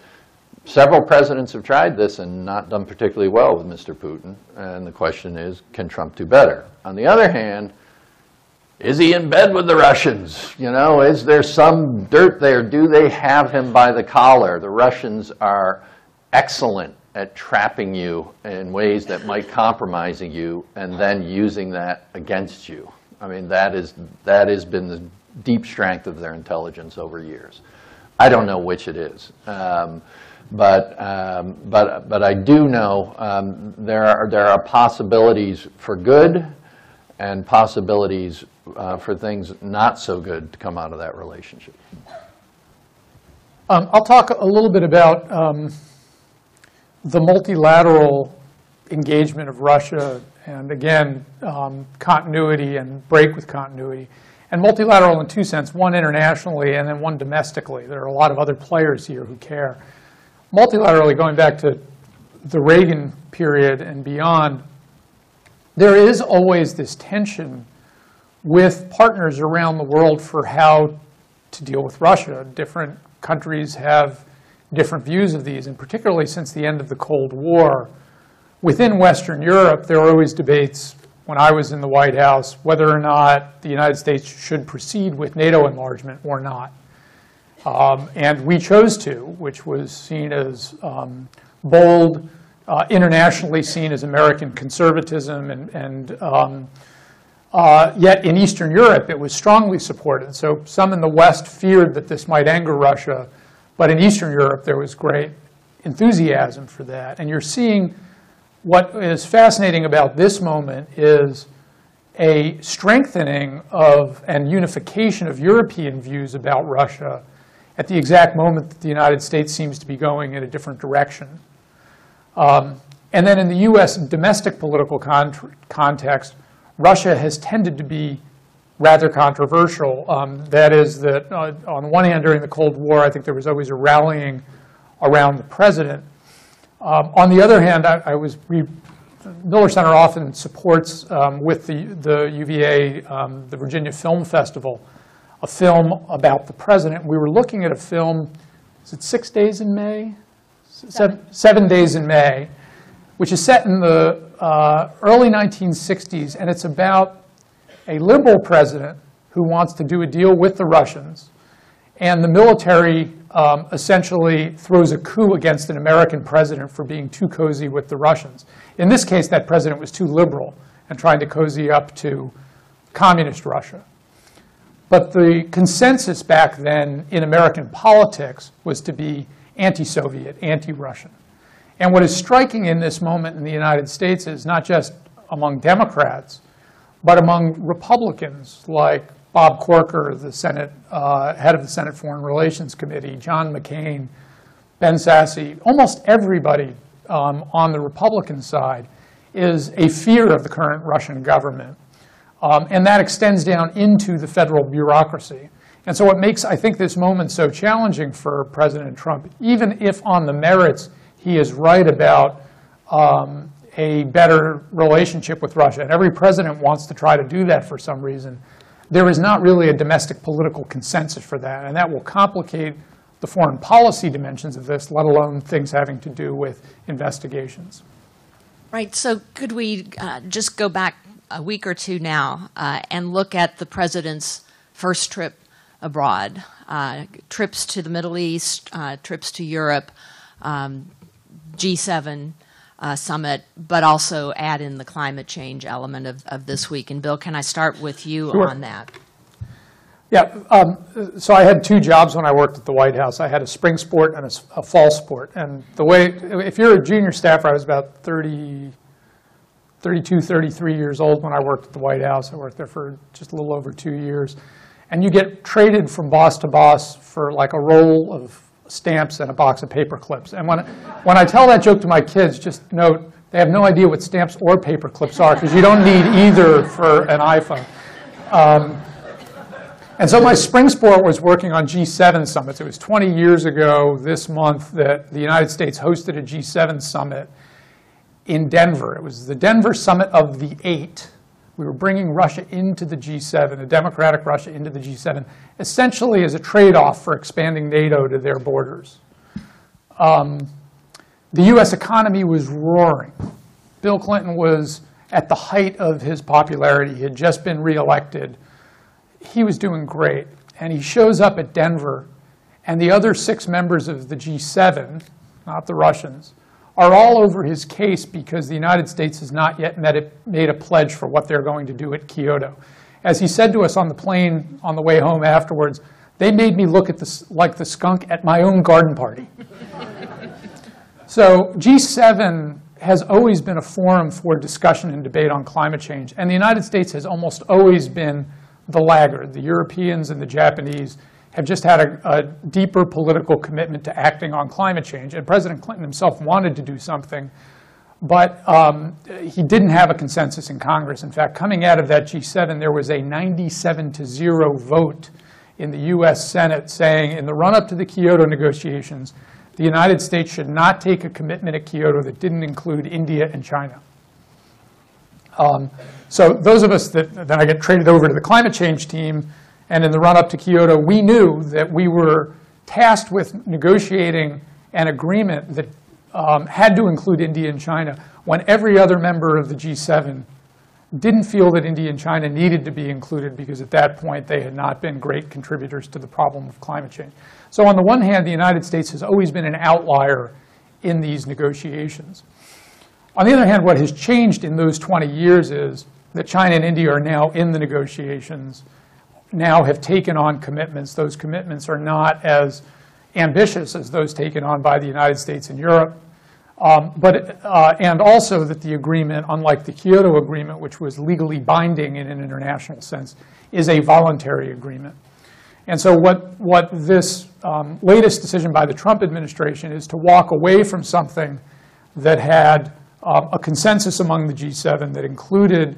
several presidents have tried this and not done particularly well with Mr. Putin. And the question is, can Trump do better? On the other hand, is he in bed with the Russians? You know, is there some dirt there? Do they have him by the collar? The Russians are excellent at trapping you in ways that might compromise you and then using that against you. I mean, that, is, that has been the deep strength of their intelligence over years. I don't know which it is. Um, but, um, but, but I do know um, there, are, there are possibilities for good and possibilities uh, for things not so good to come out of that relationship. Um, I'll talk a little bit about um, the multilateral engagement of Russia and, again, um, continuity and break with continuity. And multilateral in two senses, one internationally and then one domestically. There are a lot of other players here who care. Multilaterally, going back to the Reagan period and beyond, there is always this tension with partners around the world for how to deal with Russia. Different countries have different views of these, and particularly since the end of the Cold War. Within Western Europe, there were always debates when I was in the White House whether or not the United States should proceed with NATO enlargement or not. Um, and we chose to, which was seen as um, bold, uh, internationally seen as American conservatism, and, and um, uh, yet in Eastern Europe it was strongly supported. So some in the West feared that this might anger Russia, but in Eastern Europe there was great enthusiasm for that. And you're seeing what is fascinating about this moment is a strengthening of and unification of European views about Russia at the exact moment that the United States seems to be going in a different direction. Um, and then in the U.S. domestic political con context, Russia has tended to be rather controversial. Um, that is that uh, on the one hand, during the Cold War, I think there was always a rallying around the president. Um, on the other hand, I, I was we, Miller Center often supports um, with the, the UVA, um, the Virginia Film Festival, a film about the president. We were looking at a film, is it Six Days in May? Seven, seven Days in May, which is set in the uh, early 1960s, and it's about a liberal president who wants to do a deal with the Russians, and the military um, essentially throws a coup against an American president for being too cozy with the Russians. In this case, that president was too liberal and trying to cozy up to communist Russia. But the consensus back then in American politics was to be anti-Soviet, anti-Russian. And what is striking in this moment in the United States is not just among Democrats, but among Republicans like Bob Corker, the Senate uh, head of the Senate Foreign Relations Committee, John McCain, Ben Sasse, almost everybody um, on the Republican side is a fear of the current Russian government. Um, and that extends down into the federal bureaucracy. And so what makes, I think, this moment so challenging for President Trump, even if on the merits he is right about um, a better relationship with Russia, and every president wants to try to do that for some reason, there is not really a domestic political consensus for that, and that will complicate the foreign policy dimensions of this, let alone things having to do with investigations. Right. So could we uh, just go back a week or two now uh, and look at the president's first trip abroad, uh, trips to the Middle East, uh, trips to Europe, um, G7 uh, summit, but also add in the climate change element of, of this week. And Bill, can I start with you Sure. on that? Yeah, um, so I had two jobs when I worked at the White House. I had a spring sport and a fall sport. And the way, if you're a junior staffer, I was about 30, 32, 33 years old when I worked at the White House. I worked there for just a little over two years. And you get traded from boss to boss for like a roll of stamps and a box of paper clips. And when, when I tell that joke to my kids, just note, they have no idea what stamps or paper clips are because you don't need either for an iPhone. Um, and so my spring sport was working on G7 summits. It was 20 years ago this month that the United States hosted a G7 summit in Denver. It was the Denver summit of the eight. We were bringing Russia into the G7, a democratic Russia into the G7, essentially as a trade-off for expanding NATO to their borders. Um, the U.S. economy was roaring. Bill Clinton was at the height of his popularity. He had just been reelected he was doing great. And he shows up at Denver, and the other six members of the G7, not the Russians, are all over his case because the United States has not yet made a pledge for what they're going to do at Kyoto. As he said to us on the plane on the way home afterwards, they made me look at this like the skunk at my own garden party. So G7 has always been a forum for discussion and debate on climate change, and the United States has almost always been the laggard. The Europeans and the Japanese have just had a, a deeper political commitment to acting on climate change, and President Clinton himself wanted to do something, but um, he didn't have a consensus in Congress. In fact, coming out of that G7, there was a 97 to 0 vote in the US Senate saying in the run-up to the Kyoto negotiations, the United States should not take a commitment at Kyoto that didn't include India and China. Um, so those of us that then I get traded over to the climate change team, and in the run-up to Kyoto, we knew that we were tasked with negotiating an agreement that um, had to include India and China when every other member of the G7 didn't feel that India and China needed to be included because at that point they had not been great contributors to the problem of climate change. So on the one hand, the United States has always been an outlier in these negotiations. On the other hand, what has changed in those 20 years is that China and India are now in the negotiations, now have taken on commitments. Those commitments are not as ambitious as those taken on by the United States and Europe. Um, But, uh, and also that the agreement, unlike the Kyoto Agreement, which was legally binding in an international sense, is a voluntary agreement. And so what, what this um, latest decision by the Trump administration is to walk away from something that had uh, a consensus among the G7 that included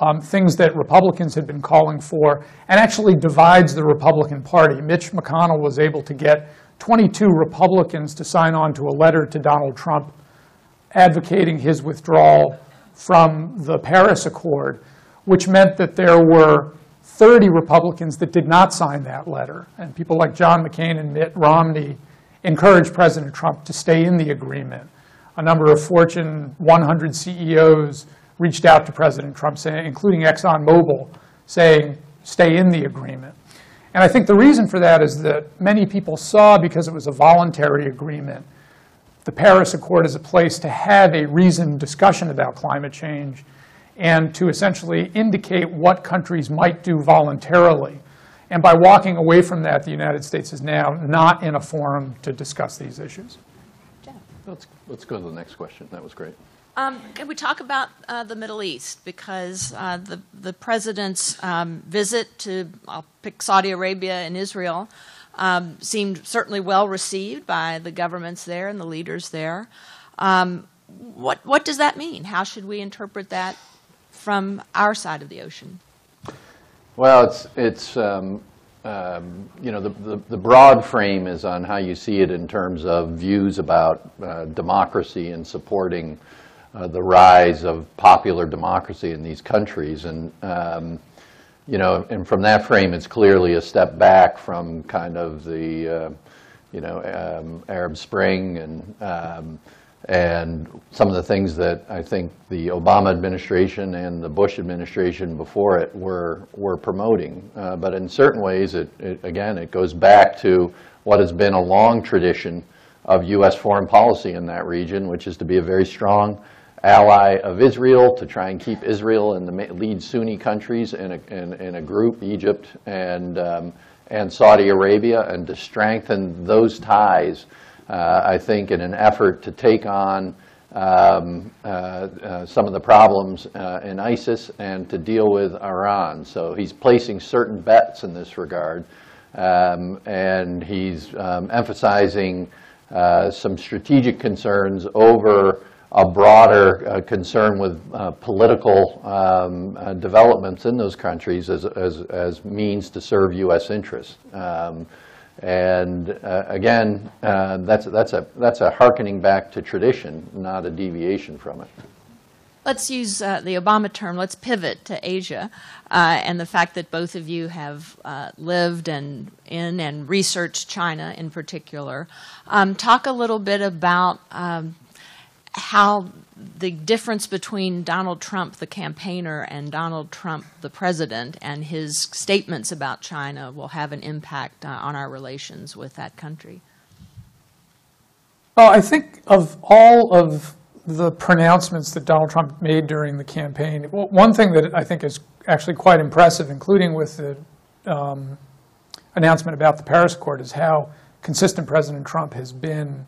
um, things that Republicans had been calling for and actually divides the Republican Party. Mitch McConnell was able to get 22 Republicans to sign on to a letter to Donald Trump advocating his withdrawal from the Paris Accord, which meant that there were 30 Republicans that did not sign that letter. And people like John McCain and Mitt Romney encouraged President Trump to stay in the agreement. A number of Fortune 100 CEOs reached out to President Trump, saying, including ExxonMobil, saying, stay in the agreement. And I think the reason for that is that many people saw, because it was a voluntary agreement, the Paris Accord as a place to have a reasoned discussion about climate change and to essentially indicate what countries might do voluntarily. And by walking away from that, the United States is now not in a forum to discuss these issues. Jeff. Let's, let's go to the next question. That was great. Um, can we talk about uh, the Middle East? Because uh, the, the president's um, visit to, I'll pick Saudi Arabia and Israel, um, seemed certainly well received by the governments there and the leaders there. Um, what, what does that mean? How should we interpret that from our side of the ocean? Well, it's, it's um, um, you know, the, the, the broad frame is on how you see it in terms of views about uh, democracy and supporting uh, the rise of popular democracy in these countries. And, um, you know, and from that frame, it's clearly a step back from kind of the, uh, you know, um, Arab Spring and, um, and some of the things that I think the Obama administration and the Bush administration before it were, were promoting. Uh, but in certain ways, it, it, again, it goes back to what has been a long tradition of U.S. foreign policy in that region, which is to be a very strong ally of Israel, to try and keep Israel and the lead Sunni countries in a, in, in a group, Egypt and, um, and Saudi Arabia, and to strengthen those ties, uh, I think, in an effort to take on um, uh, uh, some of the problems uh, in ISIS and to deal with Iran. So he's placing certain bets in this regard, um, and he's um, emphasizing uh, some strategic concerns over a broader uh, concern with uh, political um, uh, developments in those countries as, as, as, means to serve U.S. interests. Um, and uh, again, uh, that's, that's, a, that's a harkening back to tradition, not a deviation from it. Let's use uh, the Obama term, let's pivot to Asia and the fact that both of you have lived and in and researched China in particular. Um, talk a little bit about um, how the difference between Donald Trump, the campaigner, and Donald Trump, the president, and his statements about China will have an impact uh, on our relations with that country? Well, I think of all of the pronouncements that Donald Trump made during the campaign, one thing that I think is actually quite impressive, including with the um, announcement about the Paris Accord, is how consistent President Trump has been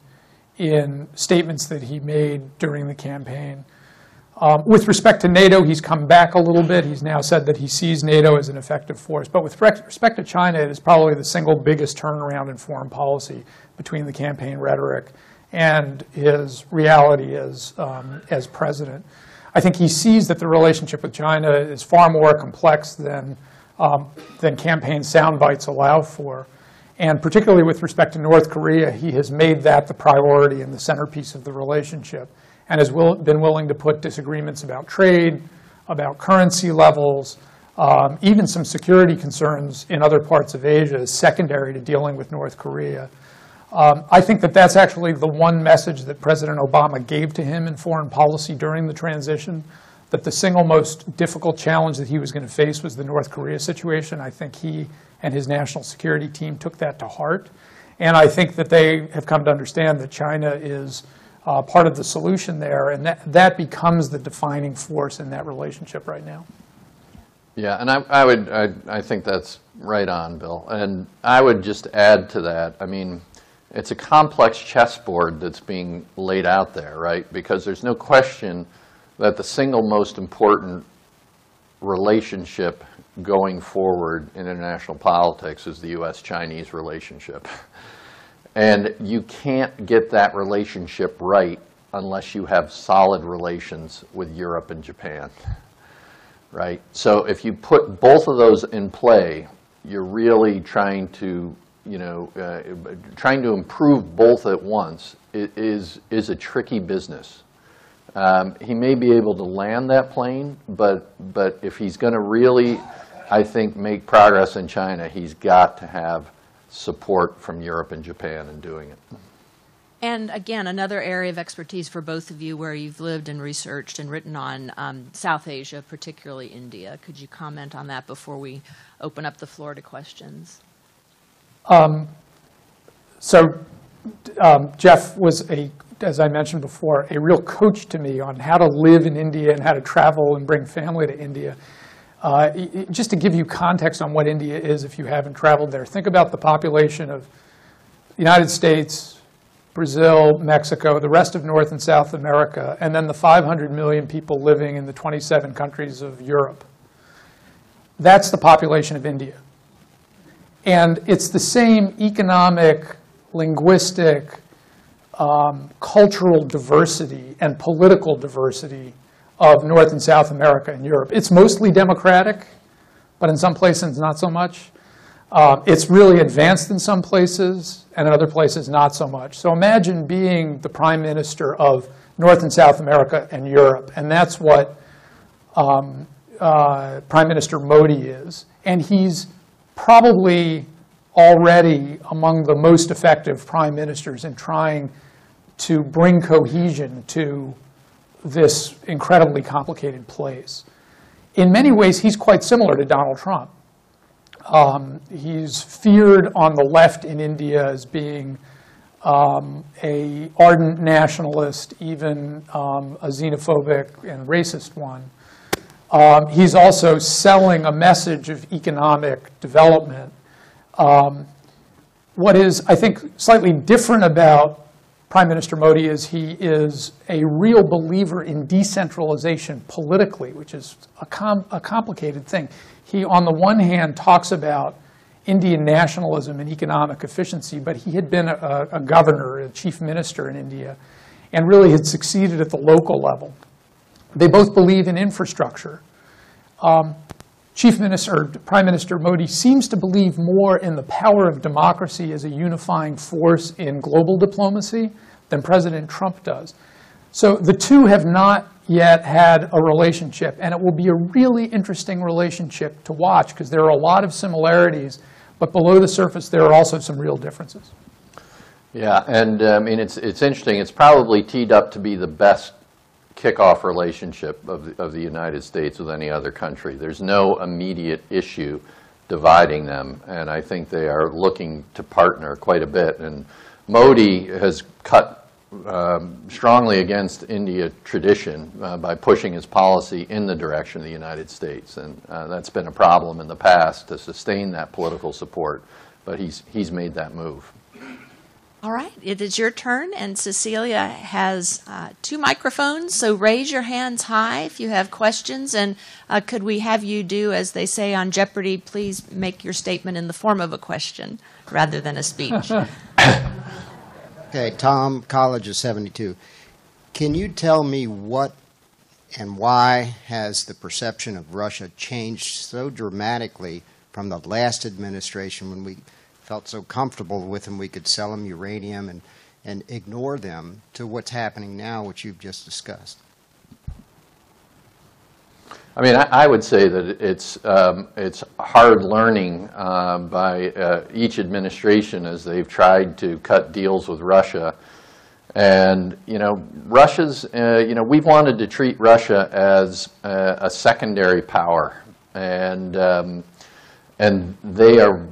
in statements that he made during the campaign. Um, with respect to NATO, he's come back a little bit. He's now said that he sees NATO as an effective force. But with respect to China, it is probably the single biggest turnaround in foreign policy between the campaign rhetoric and his reality as, um, as president. I think he sees that the relationship with China is far more complex than, um, than campaign sound bites allow for. And particularly with respect to North Korea, he has made that the priority and the centerpiece of the relationship and has will, been willing to put disagreements about trade, about currency levels, um, even some security concerns in other parts of Asia as secondary to dealing with North Korea. Um, I think that that's actually the one message that President Obama gave to him in foreign policy during the transition, that the single most difficult challenge that he was going to face was the North Korea situation. I think he and his national security team took that to heart. And I think that they have come to understand that China is uh, part of the solution there, and that, that becomes the defining force in that relationship right now. Yeah, and I, I would, I, I think that's right on, Bill. And I would just add to that, I mean, it's a complex chessboard that's being laid out there, right? Because there's no question that the single most important relationship going forward in international politics is the U.S.-Chinese relationship. And you can't get that relationship right unless you have solid relations with Europe and Japan right? So if you put both of those in play, you're really trying to, you know, uh, trying to improve both at once is, is a tricky business. Um, He may be able to land that plane, but, but if he's going to really, I think, make progress in China, he's got to have support from Europe and Japan in doing it. And again, another area of expertise for both of you where you've lived and researched and written on um, South Asia, particularly India. Could you comment on that before we open up the floor to questions? So um, Jeff was a, as I mentioned before, a real coach to me on how to live in India and how to travel and bring family to India. Uh, Just to give you context on what India is if you haven't traveled there, think about the population of the United States, Brazil, Mexico, the rest of North and South America, and then the 500 million people living in the 27 countries of Europe. That's the population of India. And it's the same economic, linguistic, um, cultural diversity and political diversity of North and South America and Europe. It's mostly democratic, but in some places not so much. Uh, It's really advanced in some places, and in other places not so much. So imagine being the prime minister of North and South America and Europe, and that's what um, uh, Prime Minister Modi is. And he's probably already among the most effective prime ministers in trying to bring cohesion to this incredibly complicated place. In many ways, he's quite similar to Donald Trump. Um, He's feared on the left in India as being um, a ardent nationalist, even um, a xenophobic and racist one. Um, He's also selling a message of economic development. Um, What is, I think, slightly different about Prime Minister Modi is he is a real believer in decentralization politically, which is a, com- a complicated thing. He, on the one hand, talks about Indian nationalism and economic efficiency, but he had been a, a governor, a chief minister in India, and really had succeeded at the local level. They both believe in infrastructure. Um, Chief Minister, Prime Minister Modi seems to believe more in the power of democracy as a unifying force in global diplomacy than President Trump does. So the two have not yet had a relationship, and it will be a really interesting relationship to watch because there are a lot of similarities, but below the surface, there are also some real differences. Yeah, and uh, I mean, it's, it's interesting. It's probably teed up to be the best kickoff relationship of, the- of the United States with any other country. There's no immediate issue dividing them, and I think they are looking to partner quite a bit. And Modi has cut um, strongly against India tradition uh, by pushing his policy in the direction of the United States, and uh, that's been a problem in the past to sustain that political support, but he's, he's made that move. All right, it is your turn, and Cecilia has uh, two microphones, so raise your hands high if you have questions. And uh, could we have you do, as they say on Jeopardy, please make your statement in the form of a question rather than a speech? Okay, Tom, College of 72. Can you tell me what and why has the perception of Russia changed so dramatically from the last administration when we felt so comfortable with them we could sell them uranium and, and ignore them to what's happening now, which you've just discussed? I mean, I I would say that it's, um, it's hard learning uh, by uh, each administration as they've tried to cut deals with Russia. And, you know, Russia's, uh, you know, we've wanted to treat Russia as a a secondary power. And, um, and they are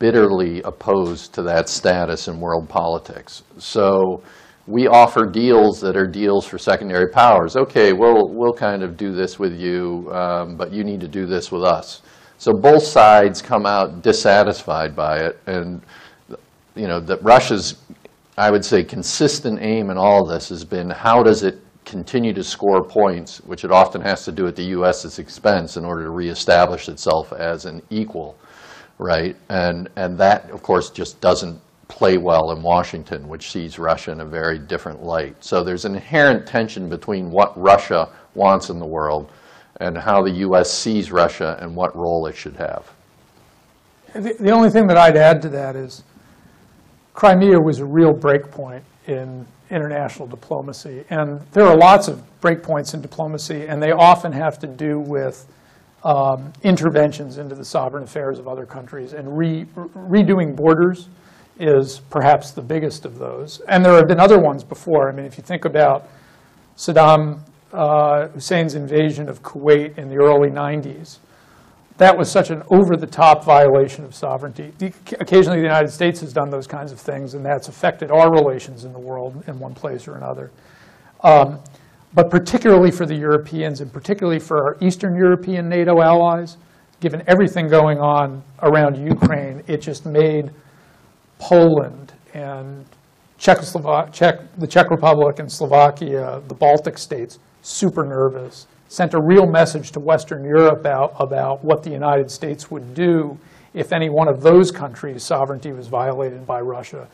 bitterly opposed to that status in world politics. So we offer deals that are deals for secondary powers. Okay, we'll, we'll kind of do this with you, um, but you need to do this with us. So both sides come out dissatisfied by it, and you know, that Russia's, I would say, consistent aim in all this has been how does it continue to score points, which it often has to do at the U.S.'s expense in order to reestablish itself as an equal, right? And, and that, of course, just doesn't play well in Washington, which sees Russia in a very different light. So there's an inherent tension between what Russia wants in the world and how the U.S. sees Russia and what role it should have. The the only thing that I'd add to that is Crimea was a real breakpoint in international diplomacy. And there are lots of breakpoints in diplomacy, and they often have to do with um, interventions into the sovereign affairs of other countries. And re- redoing borders is perhaps the biggest of those. And there have been other ones before. I mean, if you think about Saddam uh, Hussein's invasion of Kuwait in the early 90s, that was such an over-the-top violation of sovereignty. The- Occasionally, the United States has done those kinds of things, and that's affected our relations in the world in one place or another. Um, But particularly for the Europeans, and particularly for our Eastern European NATO allies, given everything going on around Ukraine, it just made Poland and Czech, the Czech Republic and Slovakia, the Baltic states, super nervous. Sent a real message to Western Europe about, about what the United States would do if any one of those countries' sovereignty was violated by Russia.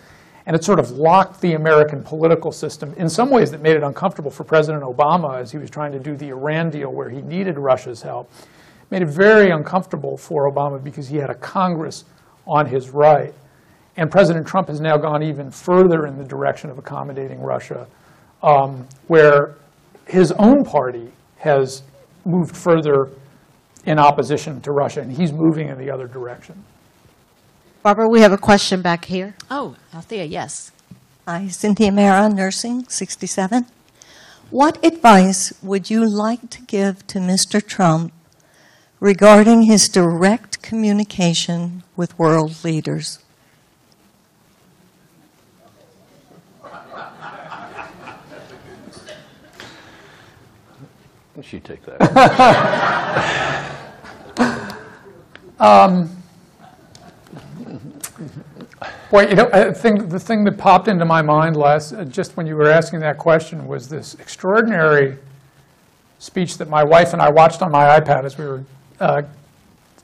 And it sort of locked the American political system in some ways that made it uncomfortable for President Obama as he was trying to do the Iran deal where he needed Russia's help. Made it very uncomfortable for Obama because he had a Congress on his right. And President Trump has now gone even further in the direction of accommodating Russia, um, where his own party has moved further in opposition to Russia, and he's moving in the other direction. Barbara, we have a question back here. Oh, Althea, yes. Hi, Cynthia Mara, nursing, 67. What advice would you like to give to Mr. Trump regarding his direct communication with world leaders? You should take that. Um, Boy, you know, I think the thing that popped into my mind last, uh, just when you were asking that question, was this extraordinary speech that my wife and I watched on my iPad as we were uh,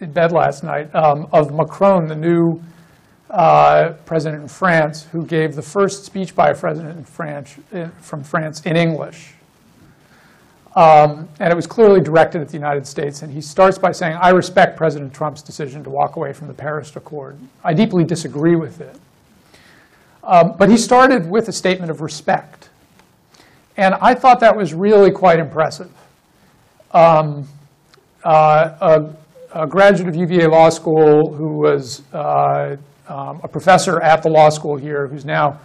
in bed last night um, of Macron, the new uh, president in France, who gave the first speech by a president in France, in- from France in English. Um, And it was clearly directed at the United States. And he starts by saying, "I respect President Trump's decision to walk away from the Paris Accord. I deeply disagree with it." Um, But he started with a statement of respect. And I thought that was really quite impressive. Um, uh, A a graduate of UVA Law School who was uh, um, a professor at the law school here, who's now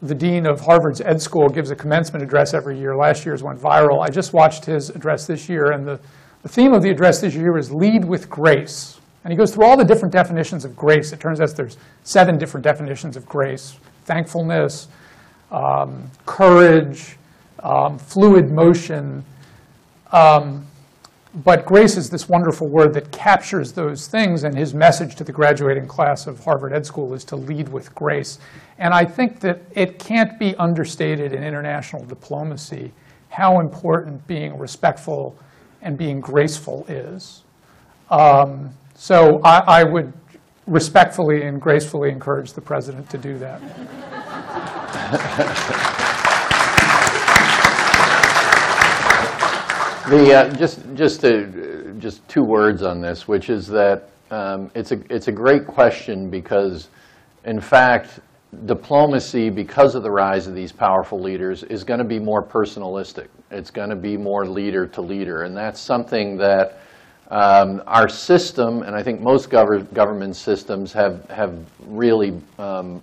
the dean of Harvard's Ed School gives a commencement address every year. Last year's went viral. I just watched his address this year, and the, the theme of the address this year is lead with grace. And he goes through all the different definitions of grace. It turns out there's seven different definitions of grace. Thankfulness, um, courage, um, fluid motion. Um, but grace is this wonderful word that captures those things, and his message to the graduating class of Harvard Ed School is to lead with grace. And I think that it can't be understated in international diplomacy how important being respectful and being graceful is. Um, So I, I would respectfully and gracefully encourage the president to do that. The, uh, just, just, to, just two words on this, which is that um, it's, a, it's a great question because, in fact, diplomacy, because of the rise of these powerful leaders, is going to be more personalistic. It's going to be more leader to leader. And that's something that um, our system, and I think most gover- government systems, have, have really um,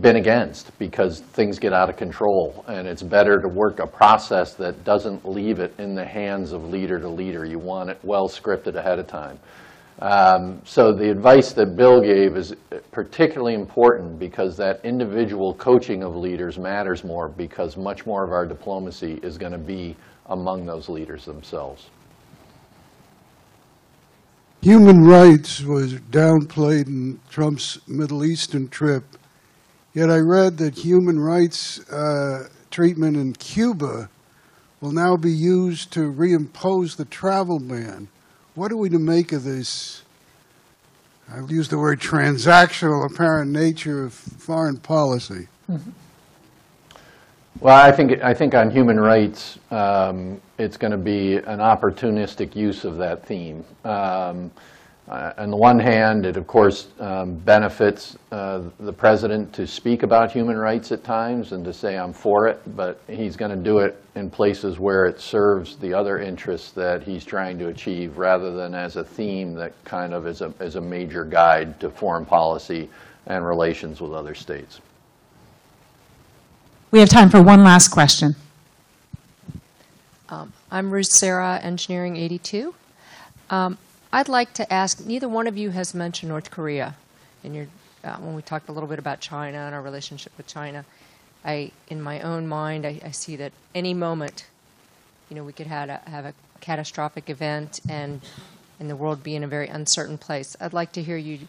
been against because things get out of control. And it's better to work a process that doesn't leave it in the hands of leader to leader. You want it well scripted ahead of time. Um, So the advice that Bill gave is particularly important because that individual coaching of leaders matters more because much more of our diplomacy is going to be among those leaders themselves. Human rights was downplayed in Trump's Middle Eastern trip. Yet I read that human rights uh, treatment in Cuba will now be used to reimpose the travel ban. What are we to make of this? I'll use the word transactional apparent nature of foreign policy. Well, I think, I think on human rights, um, it's going to be an opportunistic use of that theme. Um, uh, On the one hand, it of course um, benefits uh, the president to speak about human rights at times and to say, I'm for it, but he's going to do it in places where it serves the other interests that he's trying to achieve, rather than as a theme that kind of is a, is a major guide to foreign policy and relations with other states. We have time for one last question. Um, I'm Ruth Sarah, Engineering 82. Um, I'd like to ask, neither one of you has mentioned North Korea in your, uh, when we talked a little bit about China and our relationship with China. I, in my own mind, I, I see that any moment, you know, we could have a, have a catastrophic event and, and the world be in a very uncertain place. I'd like to hear you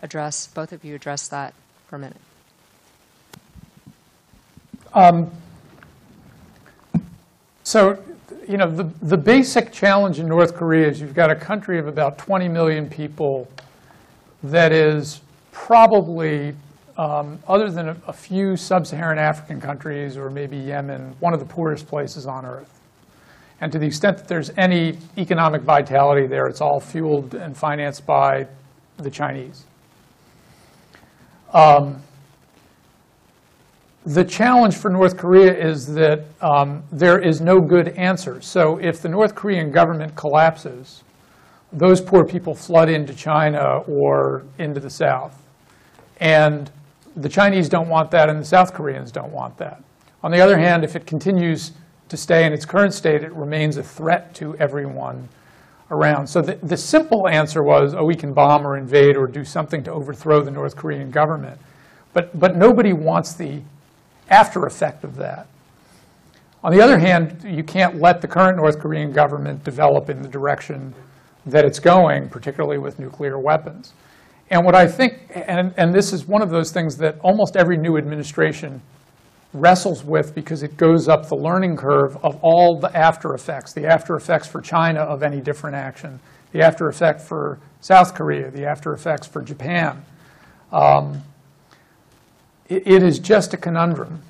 address, both of you address that for a minute. Um, So, you know, the, the basic challenge in North Korea is you've got a country of about 20 million people that is probably, um, other than a, a few sub-Saharan African countries or maybe Yemen, one of the poorest places on earth. And to the extent that there's any economic vitality there, it's all fueled and financed by the Chinese. Um, the challenge for North Korea is that um, there is no good answer. So if the North Korean government collapses, those poor people flood into China or into the South. And the Chinese don't want that, and the South Koreans don't want that. On the other hand, if it continues to stay in its current state, it remains a threat to everyone around. So the, the simple answer was, oh, we can bomb or invade or do something to overthrow the North Korean government. But, but nobody wants the after effect of that. On the other hand, you can't let the current North Korean government develop in the direction that it's going, particularly with nuclear weapons. And what I think, and, and this is one of those things that almost every new administration wrestles with because it goes up the learning curve of all the after effects, the after effects for China of any different action, the after effect for South Korea, the after effects for Japan. Um, it, is just a conundrum.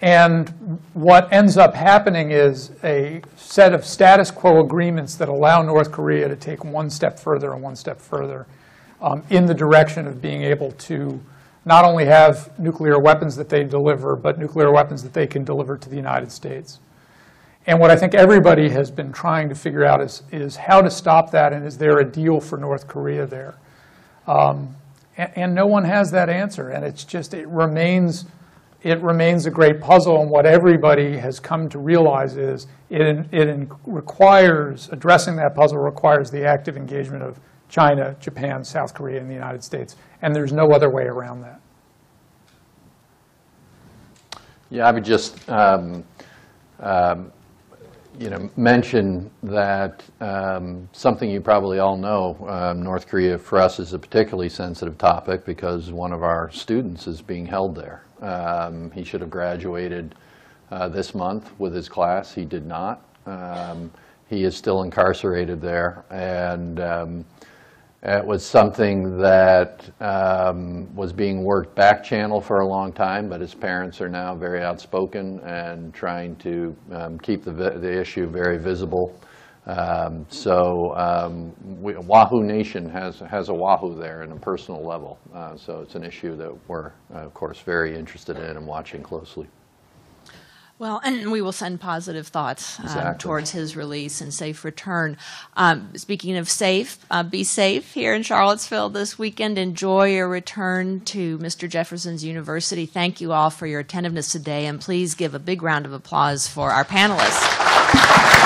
And what ends up happening is a set of status quo agreements that allow North Korea to take one step further and one step further um, in the direction of being able to not only have nuclear weapons that they deliver, but nuclear weapons that they can deliver to the United States. And what I think everybody has been trying to figure out is, is how to stop that, and is there a deal for North Korea there? Um, and, and no one has that answer, and it's just, it remains, it remains a great puzzle, and what everybody has come to realize is it, it requires, addressing that puzzle requires the active engagement of China, Japan, South Korea, and the United States, and there's no other way around that. Yeah, I would just, um, um, you know, mention that um, something you probably all know, um, North Korea for us is a particularly sensitive topic because one of our students is being held there. Um, he should have graduated uh, this month with his class. He did not. Um, he is still incarcerated there, and um, it was something that um, was being worked back channel for a long time, but his parents are now very outspoken and trying to um, keep the, the issue very visible. Um, so um, we, Wahoo Nation has, has a Wahoo there in a personal level. Uh, so it's an issue that we're, uh, of course, very interested in and watching closely. Well, and we will send positive thoughts um, Exactly. towards his release and safe return. Um, speaking of safe, uh, be safe here in Charlottesville this weekend. Enjoy your return to Mr. Jefferson's University. Thank you all for your attentiveness today, and please give a big round of applause for our panelists.